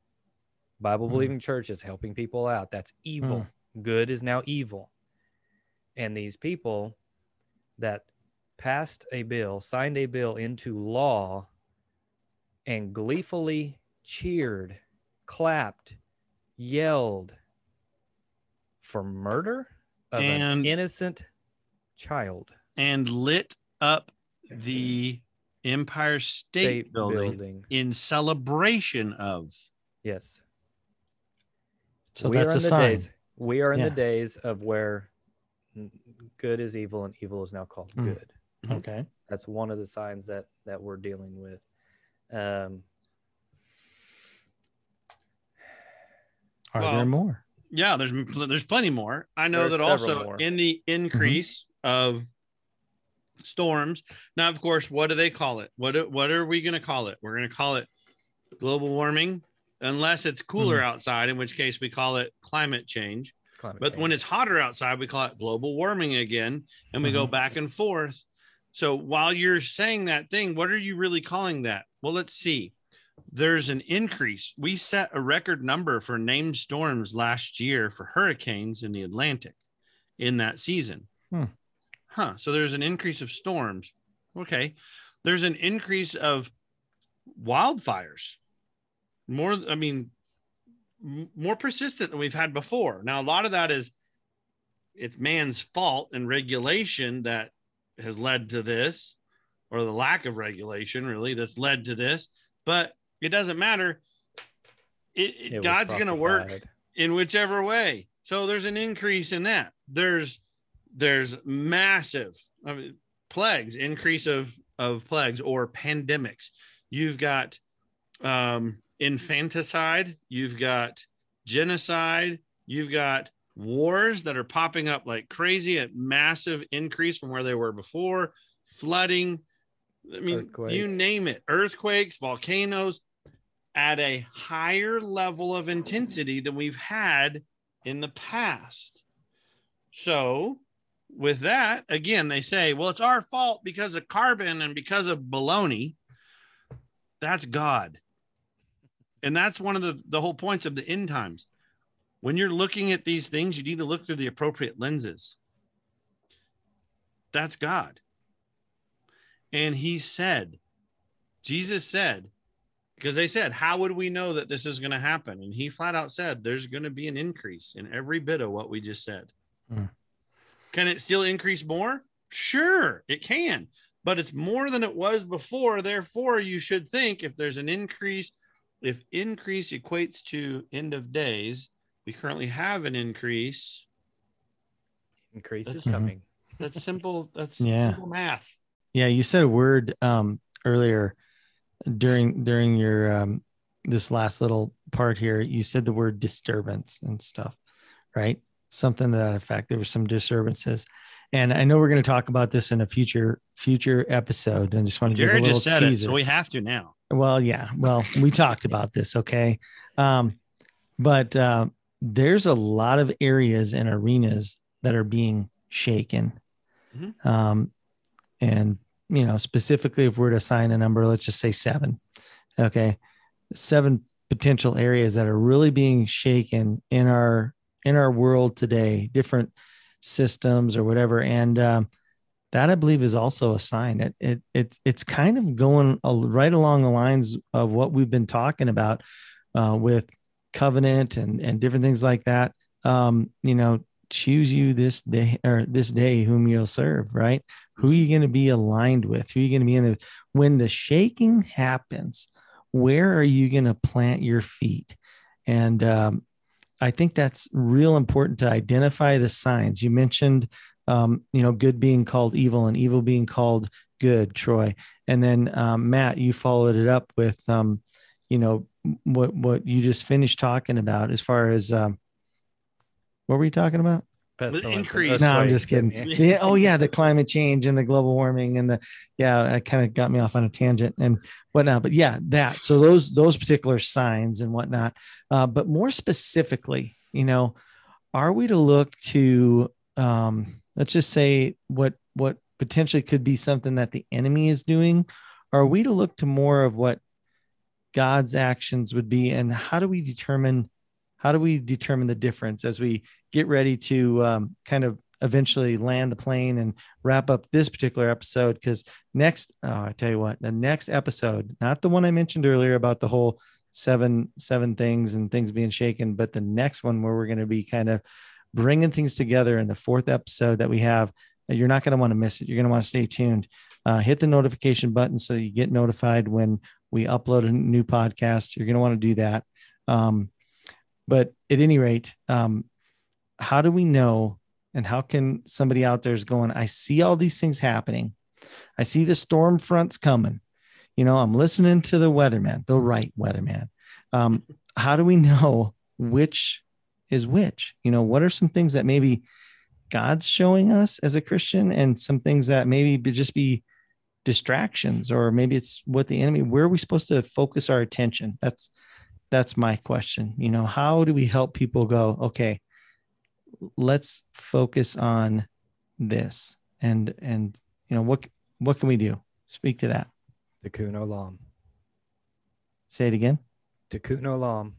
Bible hmm. believing churches helping people out. That's evil. Hmm. Good is now evil. And these people that passed a bill signed a bill into law and gleefully cheered clapped yelled for murder of an innocent child And lit up the Empire State, state building, building in celebration of. yes So we are that's in a the sign. days we are in Yeah. the days of where good is evil and evil is now called Mm. good Okay. that's one of the signs that that we're dealing with um Are Well, there more? Yeah, there's there's plenty more. I know There's that also more. in the increase of storms. Now, of course, what do they call it? What what are we going to call it? We're going to call it global warming, unless it's cooler outside, in which case we call it climate change. climate But when it's hotter outside, we call it global warming again, and we go back and forth. So while you're saying that thing, what are you really calling that? Well, let's see. There's an increase. We set a record number for named storms last year for hurricanes in the Atlantic in that season. Hmm. Huh. So there's an increase of storms. Okay. There's an increase of wildfires. More, I mean, m- more persistent than we've had before. Now, a lot of that is it's man's fault and regulation that has led to this, or the lack of regulation, really, that's led to this. But it doesn't matter. It, it- It God's going to work in whichever way. So there's an increase in that. There's there's massive I mean, plagues, increase of of plagues or pandemics. You've got um, infanticide. You've got genocide. You've got wars that are popping up like crazy at massive increase from where they were before. Flooding. I mean, Earthquake. you name it. Earthquakes, volcanoes at a higher level of intensity than we've had in the past. So with that, again, they say, well, it's our fault because of carbon and because of baloney. That's God. And that's one of the, the whole points of the end times. When you're looking at these things, you need to look through the appropriate lenses. That's God. And he said, Jesus said, because they said, How would we know that this is going to happen? And he flat out said, There's going to be an increase in every bit of what we just said. Hmm. Can it still increase more? Sure, it can, but it's more than it was before. Therefore, you should think if there's an increase, if increase equates to end of days, we currently have an increase. Increase is Mhm. coming. That's simple. That's [laughs] Yeah. simple math. Yeah, you said a word um, earlier during during your um, this last little part here. You said the word disturbance and stuff, right? Something to that effect. There were some disturbances, and I know we're going to talk about this in a future future episode. And just want to give a little just said it, teaser. so we have to now. Well, yeah. Well, we talked about this, okay? Um, but uh, there's a lot of areas and arenas that are being shaken. Mhm. Um, and, you know, specifically, if we're to assign a number, let's just say seven, okay? Seven potential areas that are really being shaken in our in our world today different systems or whatever and um, that I believe is also a sign. It it it's it's kind of going right along the lines of what we've been talking about uh, with covenant and and different things like that. Um, you know, choose you this day or this day whom you'll serve. Right? Who are you going to be aligned with? Who are you going to be in the when the shaking happens? Where are you going to plant your feet? And um, I think that's real important to identify the signs. You mentioned um, you know, good being called evil and evil being called good, Troy. And then um, Matt, you followed it up with, um, you know, what what you just finished talking about as far as um, what were you talking about? Pestilence and increase. No, I'm just kidding. and- Yeah, oh yeah, the climate change and the global warming and the yeah, it kind of got me off on a tangent and whatnot. But yeah, that so those those particular signs and whatnot. Uh, but more specifically, you know, are we to look to um, let's just say what what potentially could be something that the enemy is doing? Are we to look to more of what God's actions would be, and how do we determine how do we determine the difference as we get ready to um, kind of eventually land the plane and wrap up this particular episode because next oh, i tell you what the next episode not the one i mentioned earlier about the whole seven seven things and things being shaken but the next one where we're going to be kind of bringing things together in the fourth episode that we have you're not going to want to miss it. You're going to want to stay tuned. Uh, hit the notification button so you get notified when we upload a new podcast. You're going to want to do that. Um, but at any rate um, how do we know and how can somebody out there is going i see all these things happening. I see the storm fronts coming. You know i'm listening to the weatherman the right weatherman. Um, how do we know which is which? You know what are some things that maybe god's showing us as a christian and some things that maybe just be distractions or maybe it's what the enemy where are we supposed to focus our attention? That's that's my question. You know how do we help people go okay let's focus on this and and you know what what can we do speak to that Tikkun Olam. say it again Tikkun Olam.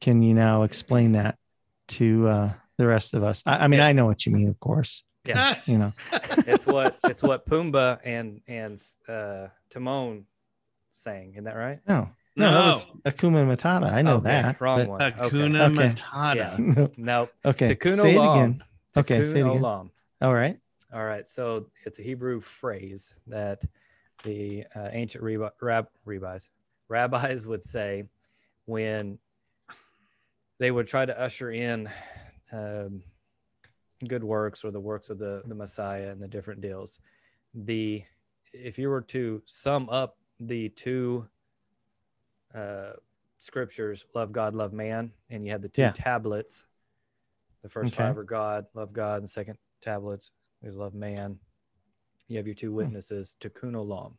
can you now explain that to uh the rest of us i, I mean i know what you mean of course Yes. you know [laughs] it's what it's what Pumbaa and and uh Timon sang. Isn't that right? no no, that was hakuna matata i know Okay, that Wrong but- one. Okay. Okay. Matata. Yeah. [laughs] No. okay Tikkun say it Olam. again Okay, say it again. Olam. all right All right. So it's a Hebrew phrase that the uh, ancient rab- rab- rabbis rabbis would say when they would try to usher in um, good works or the works of the, the Messiah and the different deals. The if you were to sum up the two uh, scriptures, love God, love man, and you had the two Yeah. tablets. The first Okay. five are God, love God, and the second tablets is love man. You have your two witnesses, Tikkun Olam.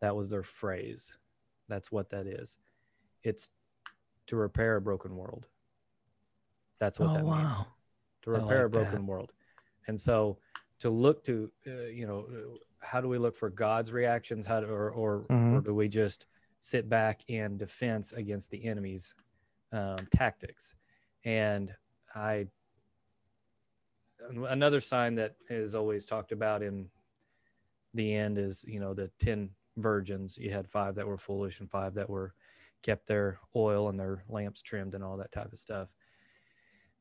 That was their phrase. That's what that is. It's to repair a broken world. That's what oh that means to repair a like that. broken world. And so to look to, uh, you know, how do we look for God's reactions? How do, or, or, Mhm. or do we just sit back in defense against the enemy's um, tactics? And I, another sign that is always talked about in the end is, you know, the 10 virgins. You had five that were foolish and five that were kept their oil and their lamps trimmed and all that type of stuff.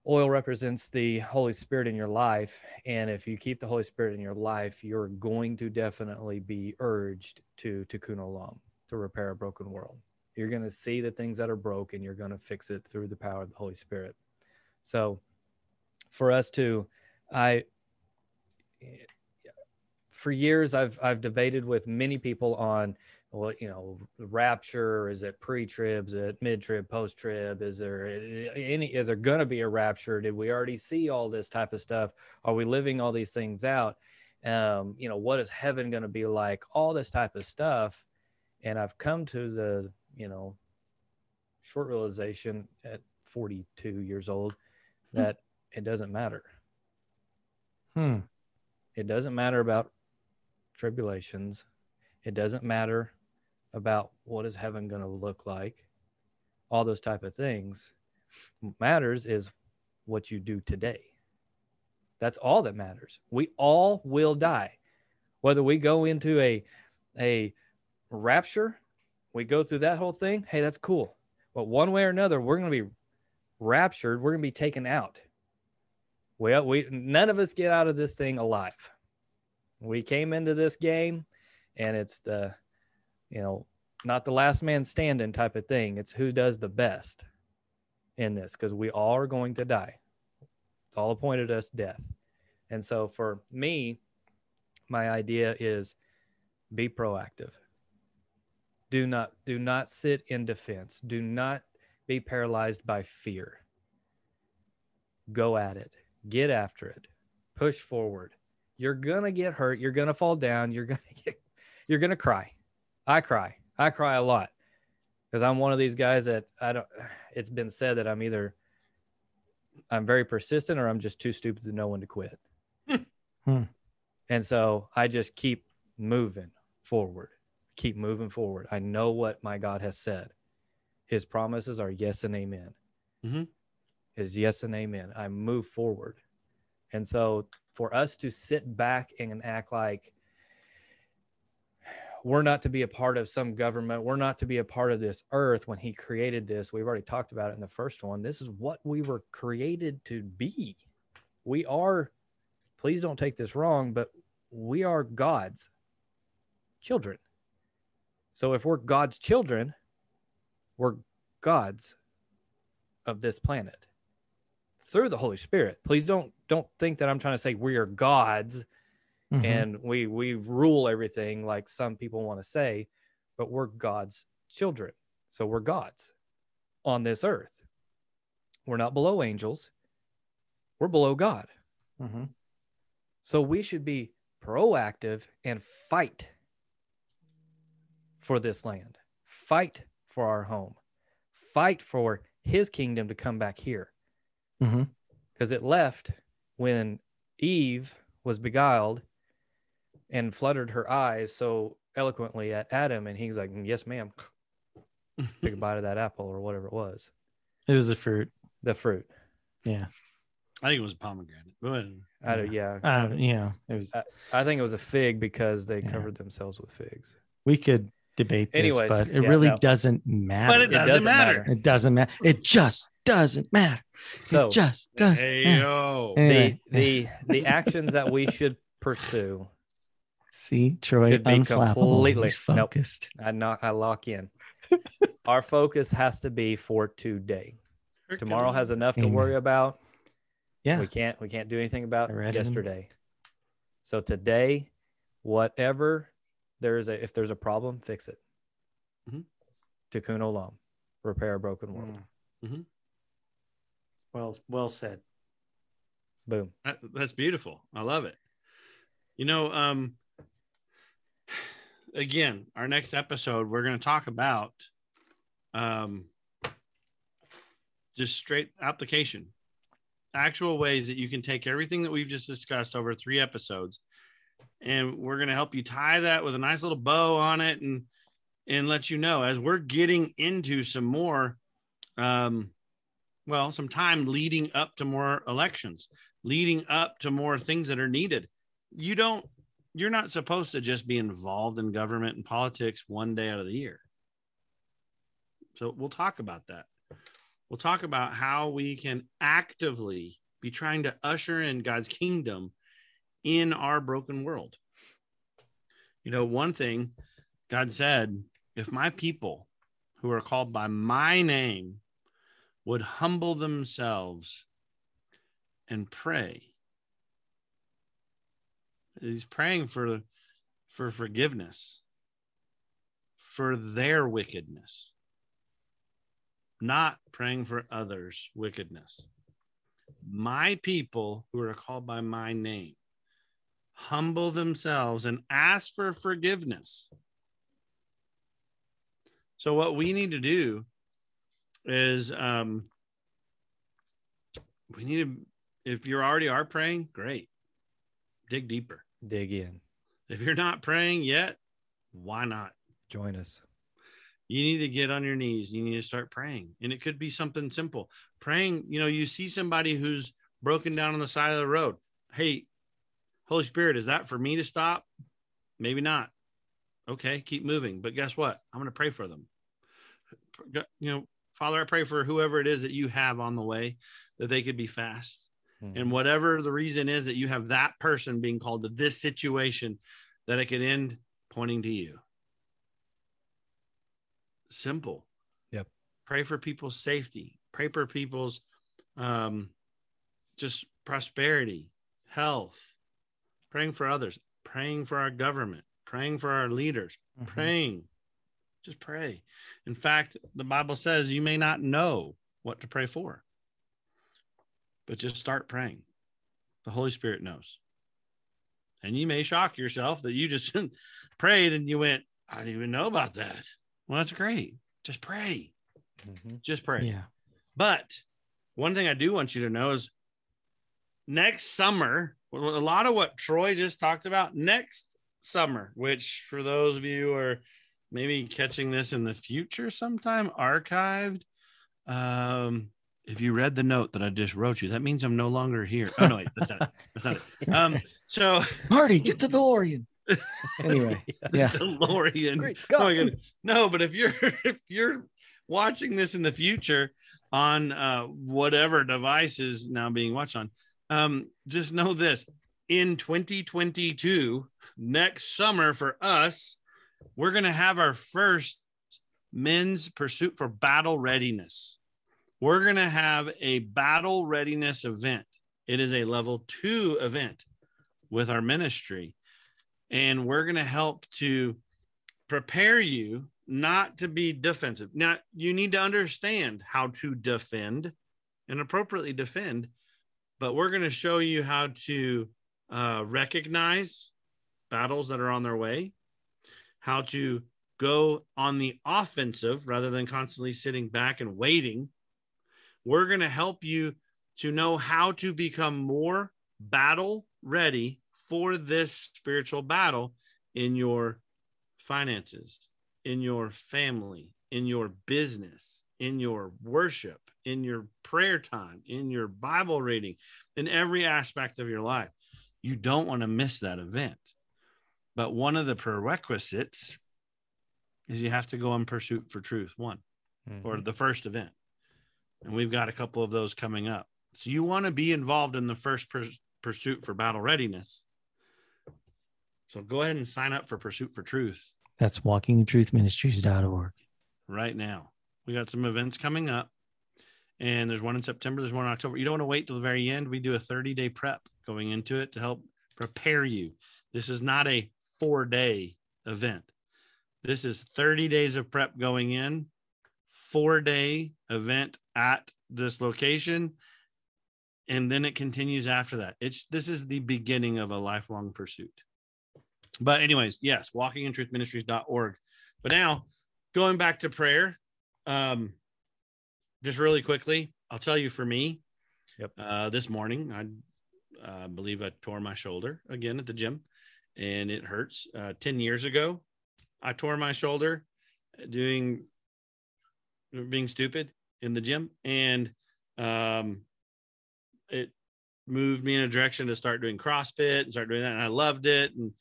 Oil represents the Holy Spirit in your life. And if you keep the Holy Spirit in your life, you're going to definitely be urged to tikkun olam, to repair a broken world. You're going to see the things that are broken. You're going to fix it through the power of the Holy Spirit. So for us to, I, for years I've I've debated with many people on well, you know, rapture, is it pre-trib, is it mid-trib, post-trib? Is there any is there gonna be a rapture? Did we already see all this type of stuff? Are we living all these things out? Um, you know, what is heaven gonna be like? All this type of stuff. And I've come to the, you know, short realization at 42 years old that it doesn't matter. Hmm. It doesn't matter about tribulations. It doesn't matter about what is heaven going to look like. All those type of things. What matters is what you do today. That's all that matters. We all will die. Whether we go into a a rapture, we go through that whole thing, hey, that's cool. But one way or another, we're going to be raptured, we're going to be taken out. Well, we none of us get out of this thing alive. We came into this game and it's the you know, not the last man standing type of thing. It's who does the best in this because we all are going to die. It's all appointed us death. And so for me, my idea is be proactive. Do not do not sit in defense. Do not be paralyzed by fear. Go at it. Get after it. Push forward. You're going to get hurt, you're going to fall down, you're going to get you're going to cry. I cry. I cry a lot because I'm one of these guys that I don't. It's been said that I'm either I'm very persistent or I'm just too stupid to know when to quit. Hmm. And so I just keep moving forward, keep moving forward. I know what my God has said. His promises are yes and amen. Mhm. Is yes and amen. I move forward. And so for us to sit back and act like we're not to be a part of some government. We're not to be a part of this earth when he created this. We've already talked about it in the first one. This is what we were created to be. We are, please don't take this wrong, but we are God's children. So if we're God's children, we're God's of this planet through the Holy Spirit. Please don't don't think that I'm trying to say we are God's Mhm. and we we rule everything like some people want to say but we're god's children so we're god's on this earth we're not below angels we're below god Mhm. so we should be proactive and fight for this land fight for our home fight for his kingdom to come back here Mhm. because it left when eve was beguiled and fluttered her eyes so eloquently at Adam, and he's like, "Yes, ma'am." [laughs] Take a bite of that apple or whatever it was, It was a fruit. the fruit. Yeah. I think it was pomegranate. Go ahead. I don't- yeah, Uh, yeah. It was. I think it was a fig because they Yeah. covered themselves with figs. We could debate this, Anyways, but it yeah, really no. doesn't matter. But it doesn't matter. It doesn't matter. It just doesn't matter. So it just doesn't Hey matter. Anyway, the the the actions that we should pursue, [laughs] see, Troy, should be unflappable. completely- He's nope. focused. I knock, I lock in. [laughs] Our focus has to be for today. Tomorrow has enough to worry about. Yeah. we can't we can't do anything about I read it in- yesterday so today whatever there's a if there's a problem fix it Mhm. tikkun olam repair a broken world Mm. Well, well said. boom That, that's beautiful. I love it. You know, um, [sighs] again, our next episode, we're going to talk about um, just straight application. actual ways that you can take everything that we've just discussed over three episodes and we're going to help you tie that with a nice little bow on it and and let you know as we're getting into some more um well some time leading up to more elections leading up to more things that are needed. You don't you're not supposed to just be involved in government and politics one day out of the year. So we'll talk about that. We'll talk about how we can actively be trying to usher in god's kingdom in our broken world. You know one thing god said if my people who are called by my name would humble themselves and pray he's praying for for forgiveness for their wickedness not praying for others wickedness. My people who are called by my name humble themselves and ask for forgiveness so what we need to do is um we need to if you already are praying, great. Dig deeper. Dig in. If you're not praying yet, why not? Join us. You need to get on your knees. You need to start praying. And it could be something simple. Praying, you know, you see somebody who's broken down on the side of the road. Hey, Holy Spirit, is that for me to stop? Maybe not. Okay, keep moving. But guess what? I'm going to pray for them. You know, Father, I pray for whoever it is that you have on the way that they could be fast. Mm-hmm. And whatever the reason is that you have that person being called to this situation, that it could end pointing to you. Simple. Yep. Pray for people's safety. Pray for people's um, just prosperity, health, praying for others, praying for our government, praying for our leaders, mm-hmm. praying. Just pray. In fact, the Bible says you may not know what to pray for, but just start praying. The Holy Spirit knows. And you may shock yourself that you just [laughs] prayed and you went, I didn't even know about that. Well, that's great. Just pray. Mm-hmm. Just pray. Yeah. But one thing I do want you to know is next summer, a lot of what Troy just talked about next summer, which for those of you who are maybe catching this in the future sometime archived, um, if you read the note that I just wrote you, that means I'm no longer here. Oh no, wait, that's not it. That's not it. [laughs] Um, so Marty, get the DeLorean. [laughs] anyway, yeah, [laughs] DeLorean. Great Scott. Oh no, but if you're if you're watching this in the future on uh, whatever device is now being watched on, um, just know this: in 2022, next summer for us, we're going to have our first men's pursuit for battle readiness we're going to have a battle readiness event. It is a level two event with our ministry. And we're going to help to prepare you not to be defensive. Now, you need to understand how to defend and appropriately defend, but we're going to show you how to uh, recognize battles that are on their way, how to go on the offensive rather than constantly sitting back and waiting. We're going to help you to know how to become more battle ready for this spiritual battle in your finances, in your family, in your business, in your worship, in your prayer time, in your Bible reading, in every aspect of your life. You don't want to miss that event. But one of the prerequisites is you have to go on pursuit for truth, one, mm-hmm. or the first event and we've got a couple of those coming up. So you want to be involved in the first per- pursuit for battle readiness. So go ahead and sign up for Pursuit for Truth. That's walkingtruthministries.org. Right now. We got some events coming up. And there's one in September, there's one in October. You don't want to wait till the very end. We do a 30 day prep going into it to help prepare you. This is not a four day event. This is 30 days of prep going in four day event at this location and then it continues after that it's this is the beginning of a lifelong pursuit but anyways yes walkingintruthministries.org but now going back to prayer um just really quickly i'll tell you for me Yep. Uh, this morning, I uh, believe I tore my shoulder again at the gym, and it hurts. Uh, Ten years ago, I tore my shoulder doing being stupid in the gym, and um, it moved me in a direction to start doing CrossFit and start doing that, and I loved it, and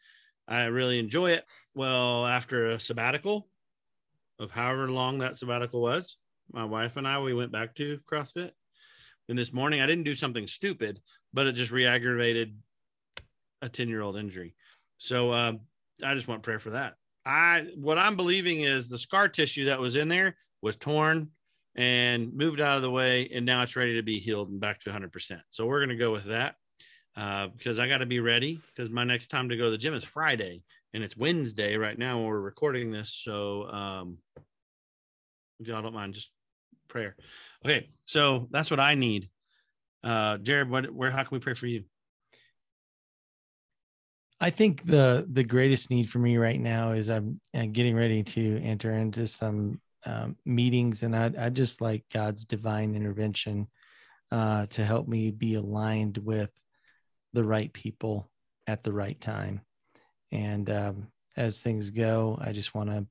I really enjoy it. Well, after a sabbatical of however long that sabbatical was, my wife and I we went back to CrossFit. And this morning I didn't do something stupid, but it just re-aggravated a 10-year-old injury. So um, I just want prayer for that. I what I'm believing is the scar tissue that was in there was torn and moved out of the way, and now it's ready to be healed and back to 100%. So we're going to go with that uh, because I got to be ready because my next time to go to the gym is Friday and it's Wednesday right now we're recording this. So um, if y'all don't mind, just prayer. Okay, so that's what I need. Uh, Jared, what, where, how can we pray for you? I think the the greatest need for me right now is I'm, I'm getting ready to enter into some um, meetings, and I I just like God's divine intervention uh, to help me be aligned with the right people at the right time. And um, as things go, I just want to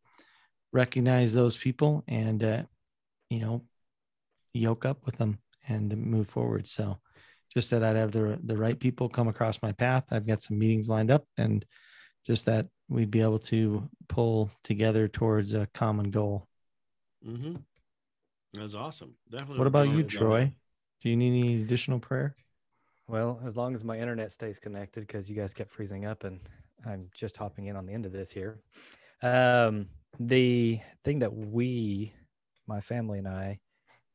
recognize those people and uh, you know yoke up with them and move forward. So just that I'd have the the right people come across my path. I've got some meetings lined up, and just that we'd be able to pull together towards a common goal. Mm-hmm. That's awesome. Definitely. What about you, Troy? awesome. Do you need any additional prayer? Well, as long as my internet stays connected, because you guys kept freezing up, and I'm just hopping in on the end of this here. Um, the thing that we, my family and I,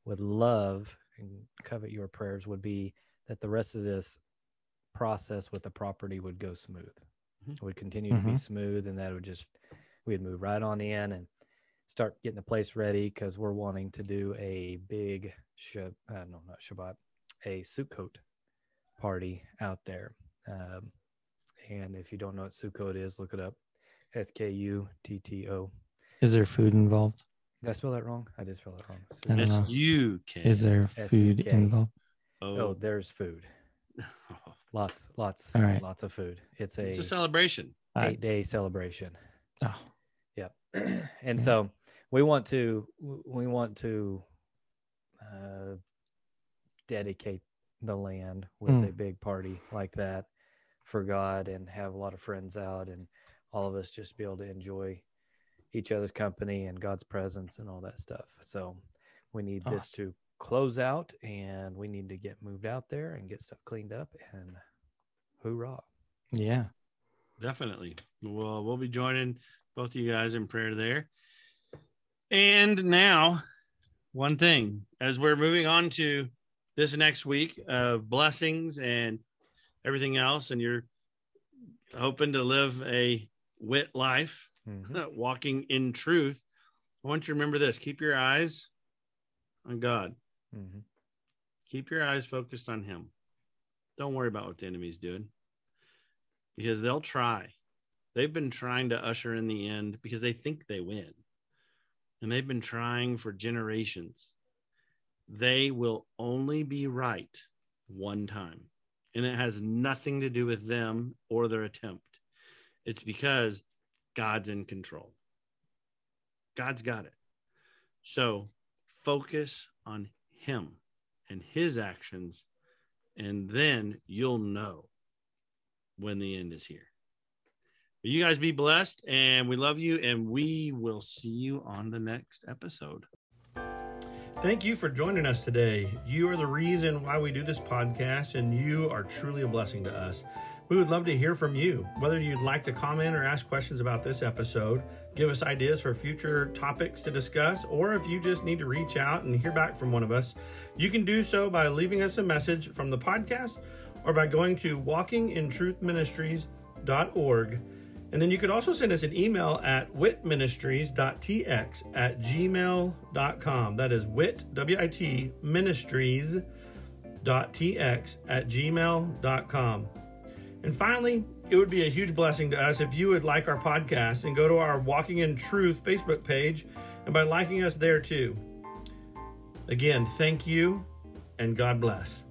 would love and covet your prayers would be that the rest of this process with the property would go smooth. Mhm. It would continue to be Mhm. smooth, and that would just we'd move right on in and start getting the place ready because we're wanting to do a big, sh- uh, no, not Shabbat, a Sukkot party out there. Um, and if you don't know what Sukkot is, look it up. S K U T T O. Is there food involved? Did I spell that wrong? I did spell that wrong. I don't know. you can. Is there food S-U-K. involved? Oh, Oh, there's food. [laughs] Lots, lots, All right. lots of food. It's a it's a celebration. Eight day celebration. Oh, Yep. [clears throat] and Yeah. so we want to we want to uh, dedicate the land with a Mm. big party like that for God and have a lot of friends out and all of us just be able to enjoy each other's company and God's presence and all that stuff. So we need this to close out and we need to get moved out there and get stuff cleaned up and hoorah. yeah. Definitely. Well, we'll be joining both of you guys in prayer there. And now, one thing as we're moving on to this next week of blessings and everything else, and you're hoping to live a wit life, Mhm. [laughs] walking in truth, I want you to remember this keep your eyes on God, Mhm. keep your eyes focused on Him. Don't worry about what the enemy's doing because they'll try. They've been trying to usher in the end because they think they win. And they've been trying for generations. They will only be right one time. And it has nothing to do with them or their attempt. It's because God's in control. God's got it. So focus on Him and His actions, and then you'll know when the end is here. You guys be blessed, and we love you, and we will see you on the next episode. Thank you for joining us today. You are the reason why we do this podcast, and you are truly a blessing to us. We would love to hear from you. Whether you'd like to comment or ask questions about this episode, give us ideas for future topics to discuss, or if you just need to reach out and hear back from one of us, you can do so by leaving us a message from the podcast or by going to walkingintruthministries.org. And then you could also send us an email at witministries.tx at gmail.com. That is wit, W-I-T, ministries.tx at gmail.com. And finally, it would be a huge blessing to us if you would like our podcast and go to our Walking in Truth Facebook page and by liking us there too. Again, thank you and God bless.